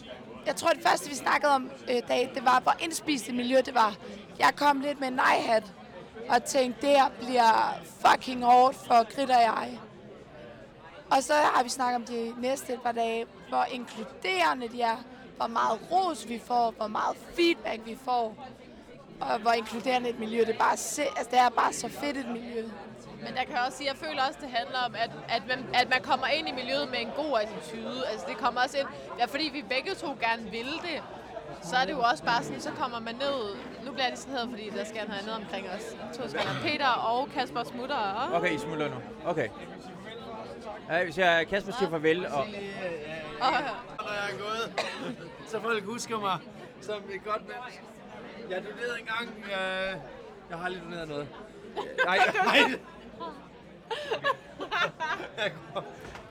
Jeg tror, det første, vi snakkede om, øh, dag, det var, hvor indspist det miljø det var. Jeg kom lidt med en nej-hat og tænkte, det her bliver fucking hårdt for Grit og jeg. Og så har vi snakket om de næste et par dage, hvor inkluderende de er, hvor meget ros vi får, hvor meget feedback vi får, og hvor inkluderende et miljø det bare se, altså det er bare så fedt et miljø. Men jeg kan også sige, jeg føler også, det handler om, at, at, man, at man kommer ind i miljøet med en god attitude. Altså det kommer også ind, ja, fordi vi begge to gerne vil det, så er det jo også bare sådan, så kommer man ned, nu bliver jeg distraheret, fordi der skal noget andet omkring os. To skal Peter og Kasper smutter. Og, Okay, I smutter nu. Okay. Ja, hvis jeg Kasper siger farvel, og og, Når jeg er gået, så folk husker mig som et godt menneske. Jeg donerede engang... Øh, jeg har lige doneret noget. Nej, nej.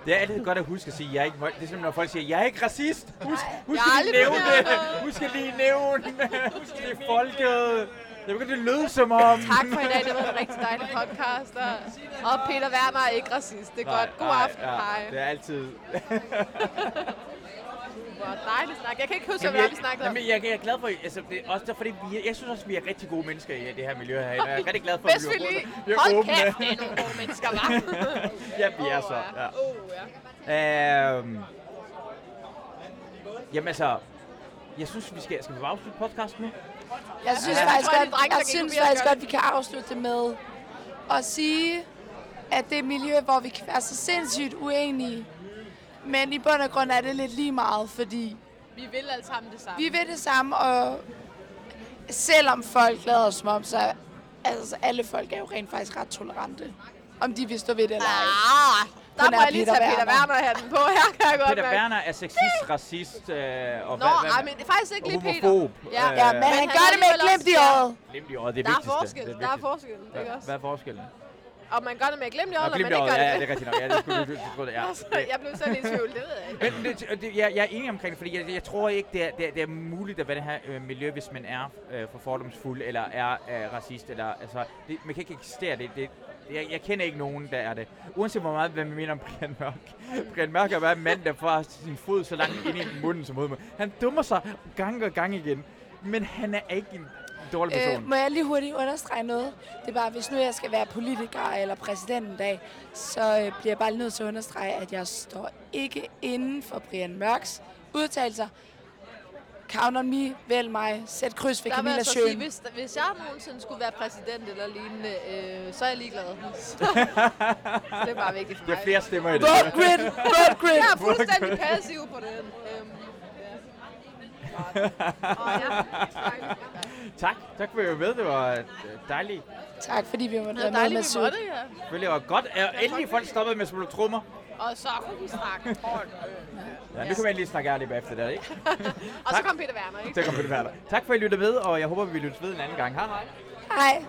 det er altid godt at huske at sige, at jeg er ikke, det er simpelthen, når folk siger, jeg er ikke racist. Husk, husk Jeg lige nævne det. Husk at lige nævne Husk det er folket. Det begynder at lyde som om... tak for i dag, det var en rigtig dejlig podcast. Og, og Peter Werner er ikke racist, det er godt. God aften, hej. Det er altid... Hvor dejligt snak. Jeg kan ikke huske, hvad jeg, vi snakkede om. jamen, jeg, jeg er glad for, altså, det er også der, fordi vi, jeg synes også, vi er rigtig gode mennesker i det her miljø herinde. Jeg er rigtig glad for, at vi vi lige. vi er Hold åbne. kæft, det er nogle gode mennesker, hva'? ja, vi er så. Ja. Oh, ja. Øhm, jamen altså, jeg synes, vi skal, skal vi bare afslutte podcasten nu? Jeg synes Ja. faktisk, godt, der jeg synes faktisk godt. godt, vi kan afslutte det med at sige, at det er et miljø, hvor vi kan være så sindssygt uenige. Men i bund og grund er det lidt lige meget, fordi Vi vil alle sammen det samme. vi vil det samme, og selvom folk lader som om, så altså, alle folk er jo rent faktisk ret tolerante. Om de vil stå ved det eller ej. Ah, der må er jeg lige Peter tage Peter Werner. Hatten på. Her kan jeg godt Peter. Werner er sexist, racist øh, og Nå, ej, men det er faktisk ikke lige Peter. homofob. Ja, Øh, Ja, men han han gør det med et glimt i øjet. Glimt i øjet, det er Der er vigtigste. forskel. Det er Der er forskel, ikke Hvad, også? hvad er forskellen? Og man gør det med et glimt i Nå, øjet, eller man ikke gør ja, det. det er rigtigt nok. Ja, det skulle du, du, du, ja. Altså, jeg blev selv i tvivl, det ved jeg ikke. Men det, det, jeg, jeg er enig omkring det, fordi jeg, jeg tror ikke, det er, det, er, det er muligt at være det her øh, miljø, hvis man er øh, for fordomsfuld, eller er øh, racist, eller altså, det, man kan ikke eksistere det. det jeg, jeg kender ikke nogen, der er det. Uanset hvor meget, hvad man mener om Brian Mørk. Brian Mørk er bare en mand, der får sin fod så langt ind i munden som hovedet. Han dummer sig gang og gang igen. Men han er ikke en dårlig person. Øh, må jeg lige hurtigt understrege noget? Det er bare, hvis nu jeg skal være politiker eller præsident en dag, så øh, bliver jeg bare lige nødt til at understrege, at jeg står ikke inden for Brian Mørks udtalelser. Count on me, vælg mig, sæt kryds ved Camilla jeg så sige, Sjøen. hvis, hvis jeg nogensinde skulle være præsident eller lignende, øh, så er jeg ligeglad. det er bare vigtigt for Der mig. er flere stemmer i det. Vote grid, vote grid. Jeg er fuldstændig passiv på den. Øhm. Tak. Tak for at I var med. Det var øh, dejligt. Tak, fordi vi måtte Det være med dejligt, med vi sødt. måtte, ja. Selvfølgelig var godt. Er endelig folk stoppet med at spille trommer. Og så kunne vi snakke. Ja, nu kan man lige snakke ærligt bagefter det, ikke? Og så kom Peter Werner, ikke? Så kom Peter Werner. Tak for at I lyttede med, og jeg håber, vi lyttes ved en anden gang. Hej hej. Hej.